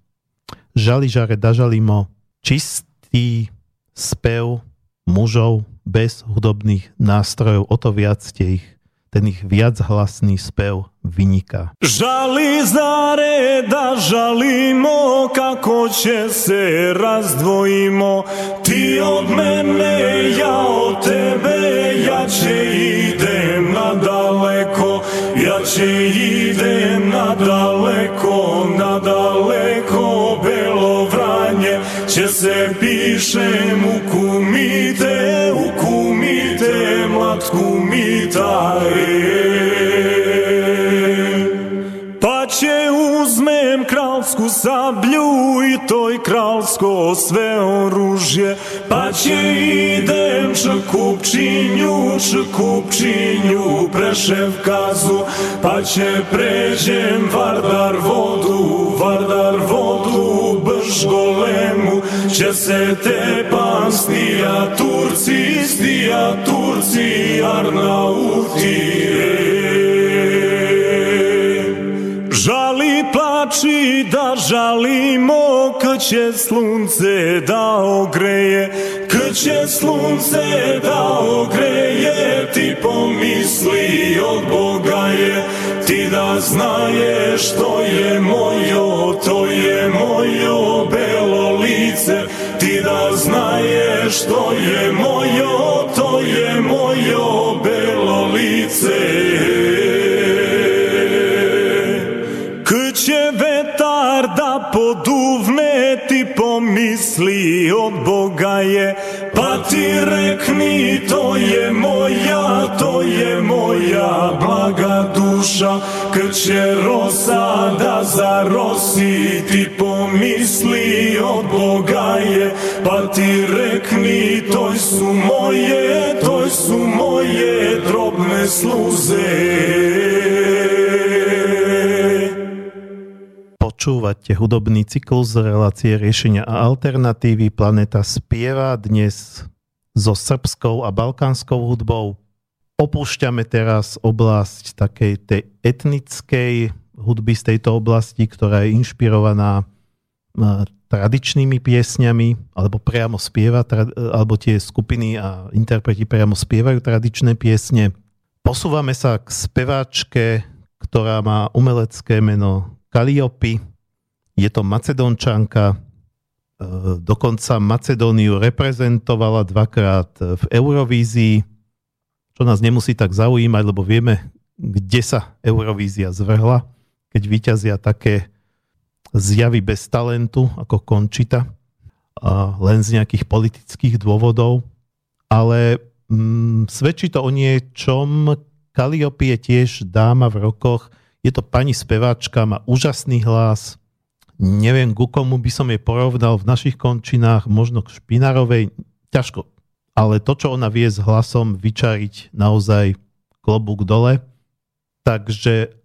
Žali žare dažalimo, čistý spev mužov bez hudobných nástrojov, o to viac ste ich ten ich viachlasný spev vyniká. Žali zare da žalimo kako će se razdvojimo Ti od mene, ja od tebe, ja će idem na daleko Ja će idem na daleko, na daleko Belo vranje će se pišem u kumite, pa uzmem kralsku sablju i toj kralsko sve oružje. Pa će idem čekupčinju, čekupčinju preševkazu Pa će pređem Vardar vodu, Vardar vodu brž golemu. Će se te pan stija Turci, stija Turci, Žali plači da žalimo Kad će slunce da ogreje. Kad će slunce da ogreje Ti pomisli od Boga je. Ti da znaješ to je mojo To je mojo belo lice Ti da znaješ to je mojo To je mojo belo lice. Će vetar da poduvne ti pomisli od Boga je. Pa ti rekni to je moja to je moja blaga duša kad će rosa da zarosi ti pomisli od Boga je pa ti rekni to su moje to su moje drobne sluze Počúvate hudobný cyklus z relácie riešenia a alternatívy. Planeta spieva dnes so srbskou a balkánskou hudbou. Opúšťame teraz oblasť takej tej etnickej hudby z tejto oblasti, ktorá je inšpirovaná tradičnými piesňami, alebo priamo spieva, alebo tie skupiny a interpreti priamo spievajú tradičné piesne. Posúvame sa k speváčke, ktorá má umelecké meno Kaliopy. Je to Macedončanka, e, dokonca Macedóniu reprezentovala dvakrát v Eurovízii, čo nás nemusí tak zaujímať, lebo vieme, kde sa Eurovízia zvrhla, keď vyťazia také zjavy bez talentu, ako Končita, a len z nejakých politických dôvodov. Ale mm, svedčí to o niečom. Kalliope je tiež dáma v rokoch, je to pani speváčka, má úžasný hlas. Neviem, ku komu by som jej porovnal v našich končinách, možno k Špinarovej. Ťažko ale to, čo ona vie s hlasom vyčariť naozaj klobúk dole, takže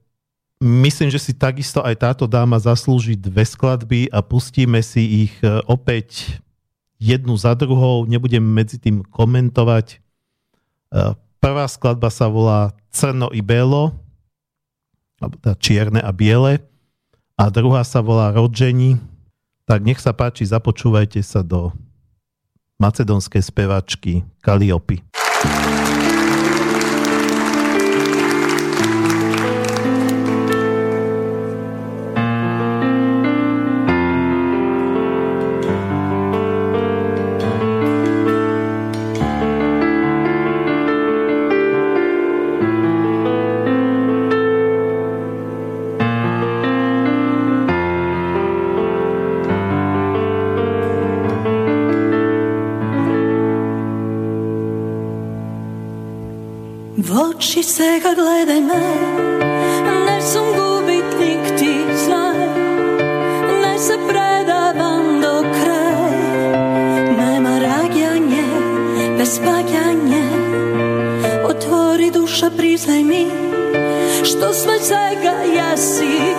myslím, že si takisto aj táto dáma zaslúži dve skladby a pustíme si ich e, opäť jednu za druhou, nebudem medzi tým komentovať. E, prvá skladba sa volá Crno i Belo, teda čierne a biele, a druhá sa volá Rodženi. Tak nech sa páči, započúvajte sa do macedonskej spevačky Kaliopy. see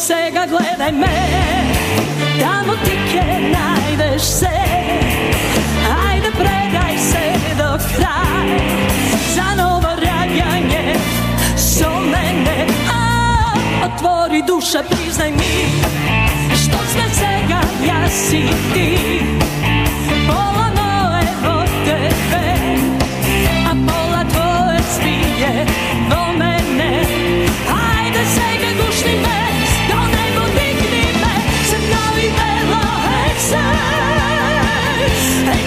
se gledaj me. Tamo ti ke najdeš se. Ajde predaj se do kraja. Za novo raganje Solene A, otvori duša, priznaj mi Što sve svega ja si ti.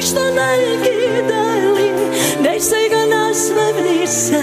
Ništa ne kidali, daj se ga nasmevni se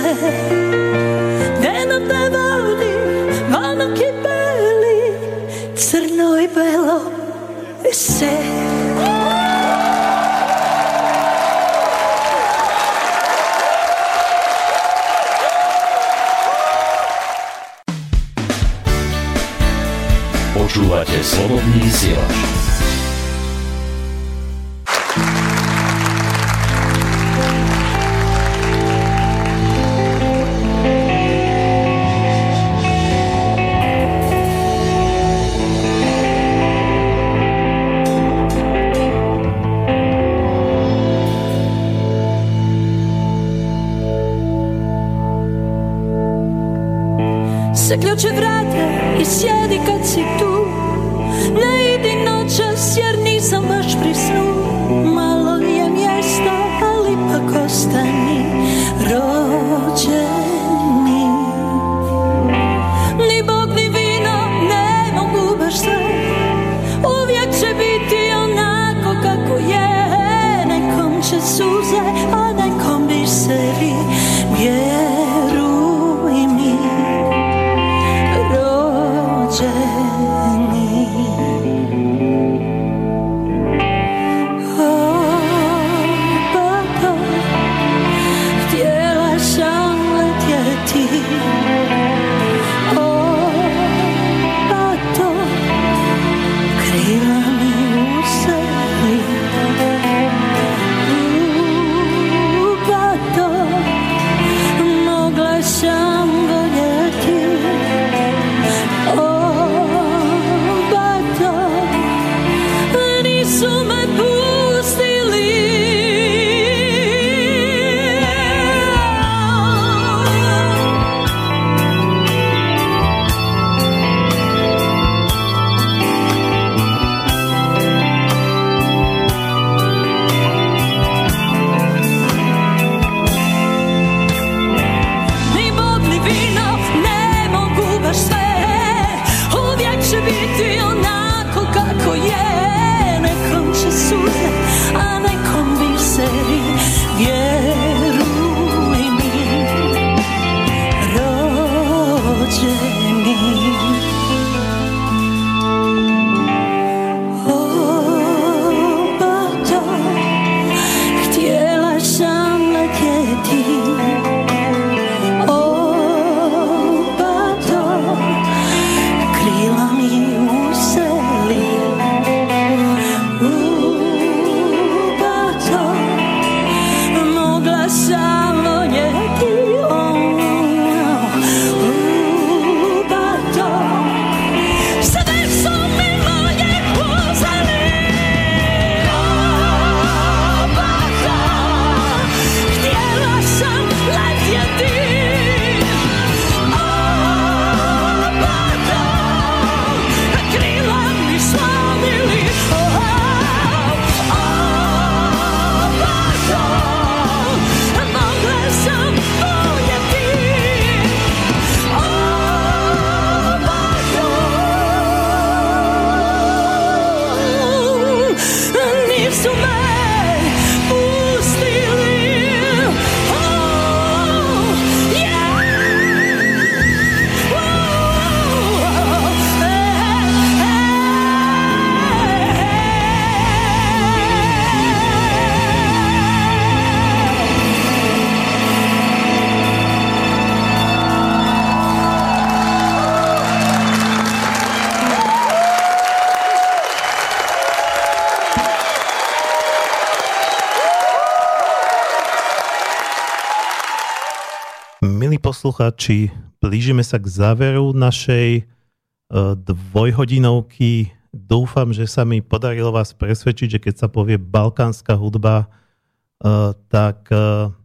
poslucháči, blížime sa k záveru našej uh, dvojhodinovky. Dúfam, že sa mi podarilo vás presvedčiť, že keď sa povie balkánska hudba, uh, tak uh,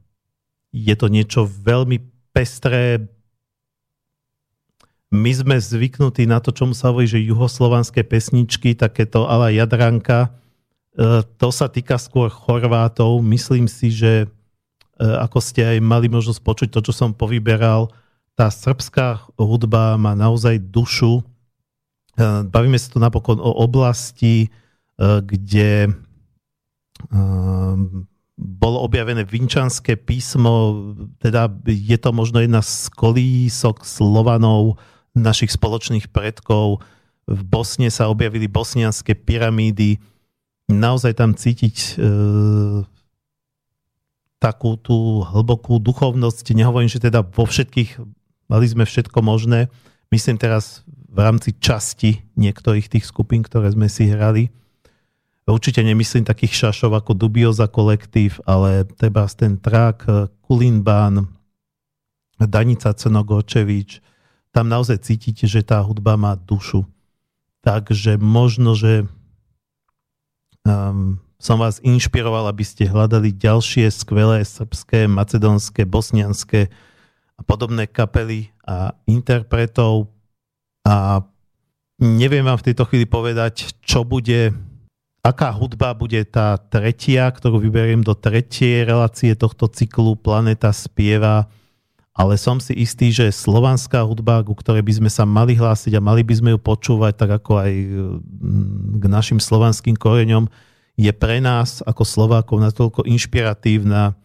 je to niečo veľmi pestré. My sme zvyknutí na to, čomu sa hovorí, že juhoslovanské pesničky, takéto ala Jadranka, to sa týka skôr Chorvátov. Myslím si, že ako ste aj mali možnosť počuť to, čo som povyberal, tá srbská hudba má naozaj dušu. Bavíme sa tu napokon o oblasti, kde bolo objavené vinčanské písmo, teda je to možno jedna z kolísok Slovanov, našich spoločných predkov. V Bosne sa objavili bosnianské pyramídy. Naozaj tam cítiť e, takú tú hlbokú duchovnosť. Nehovorím, že teda vo všetkých mali sme všetko možné. Myslím teraz v rámci časti niektorých tých skupín, ktoré sme si hrali Určite nemyslím takých šašov ako Dubioza kolektív, ale treba ten trak eh, Kulinban, Danica Cenogočevič, tam naozaj cítite, že tá hudba má dušu. Takže možno, že um, som vás inšpiroval, aby ste hľadali ďalšie skvelé srbské, macedónske, bosnianské a podobné kapely a interpretov. A neviem vám v tejto chvíli povedať, čo bude aká hudba bude tá tretia, ktorú vyberiem do tretej relácie tohto cyklu Planeta spieva, ale som si istý, že slovanská hudba, ku ktorej by sme sa mali hlásiť a mali by sme ju počúvať, tak ako aj mm, k našim slovanským koreňom, je pre nás ako Slovákov natoľko inšpiratívna,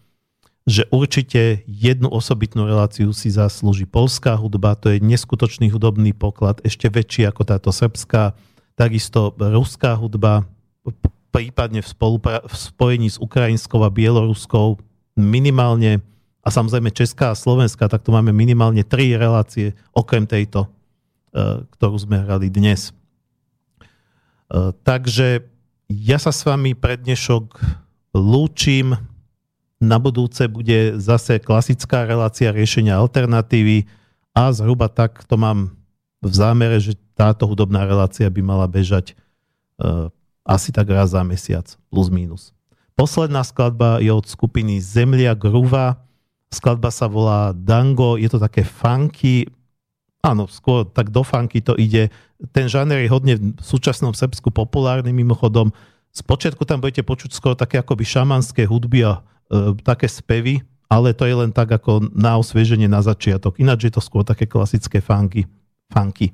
že určite jednu osobitnú reláciu si zaslúži polská hudba, to je neskutočný hudobný poklad, ešte väčší ako táto srbská, takisto ruská hudba, prípadne v, spolupra- v spojení s ukrajinskou a bieloruskou minimálne, a samozrejme Česká a Slovenská, tak tu máme minimálne tri relácie, okrem tejto, e, ktorú sme hrali dnes. E, takže ja sa s vami pre dnešok lúčim. Na budúce bude zase klasická relácia riešenia alternatívy a zhruba tak to mám v zámere, že táto hudobná relácia by mala bežať e, asi tak raz za mesiac, plus minus. Posledná skladba je od skupiny Zemlia Gruva. Skladba sa volá Dango, je to také funky, áno, skôr tak do funky to ide. Ten žáner je hodne v súčasnom Srbsku populárny mimochodom. Spočiatku tam budete počuť skôr také akoby šamanské hudby a e, také spevy, ale to je len tak ako na osvieženie na začiatok. Ináč je to skôr také klasické funky. funky.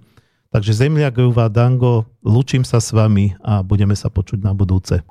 Takže Zemlia, Gruva, Dango, lučím sa s vami a budeme sa počuť na budúce.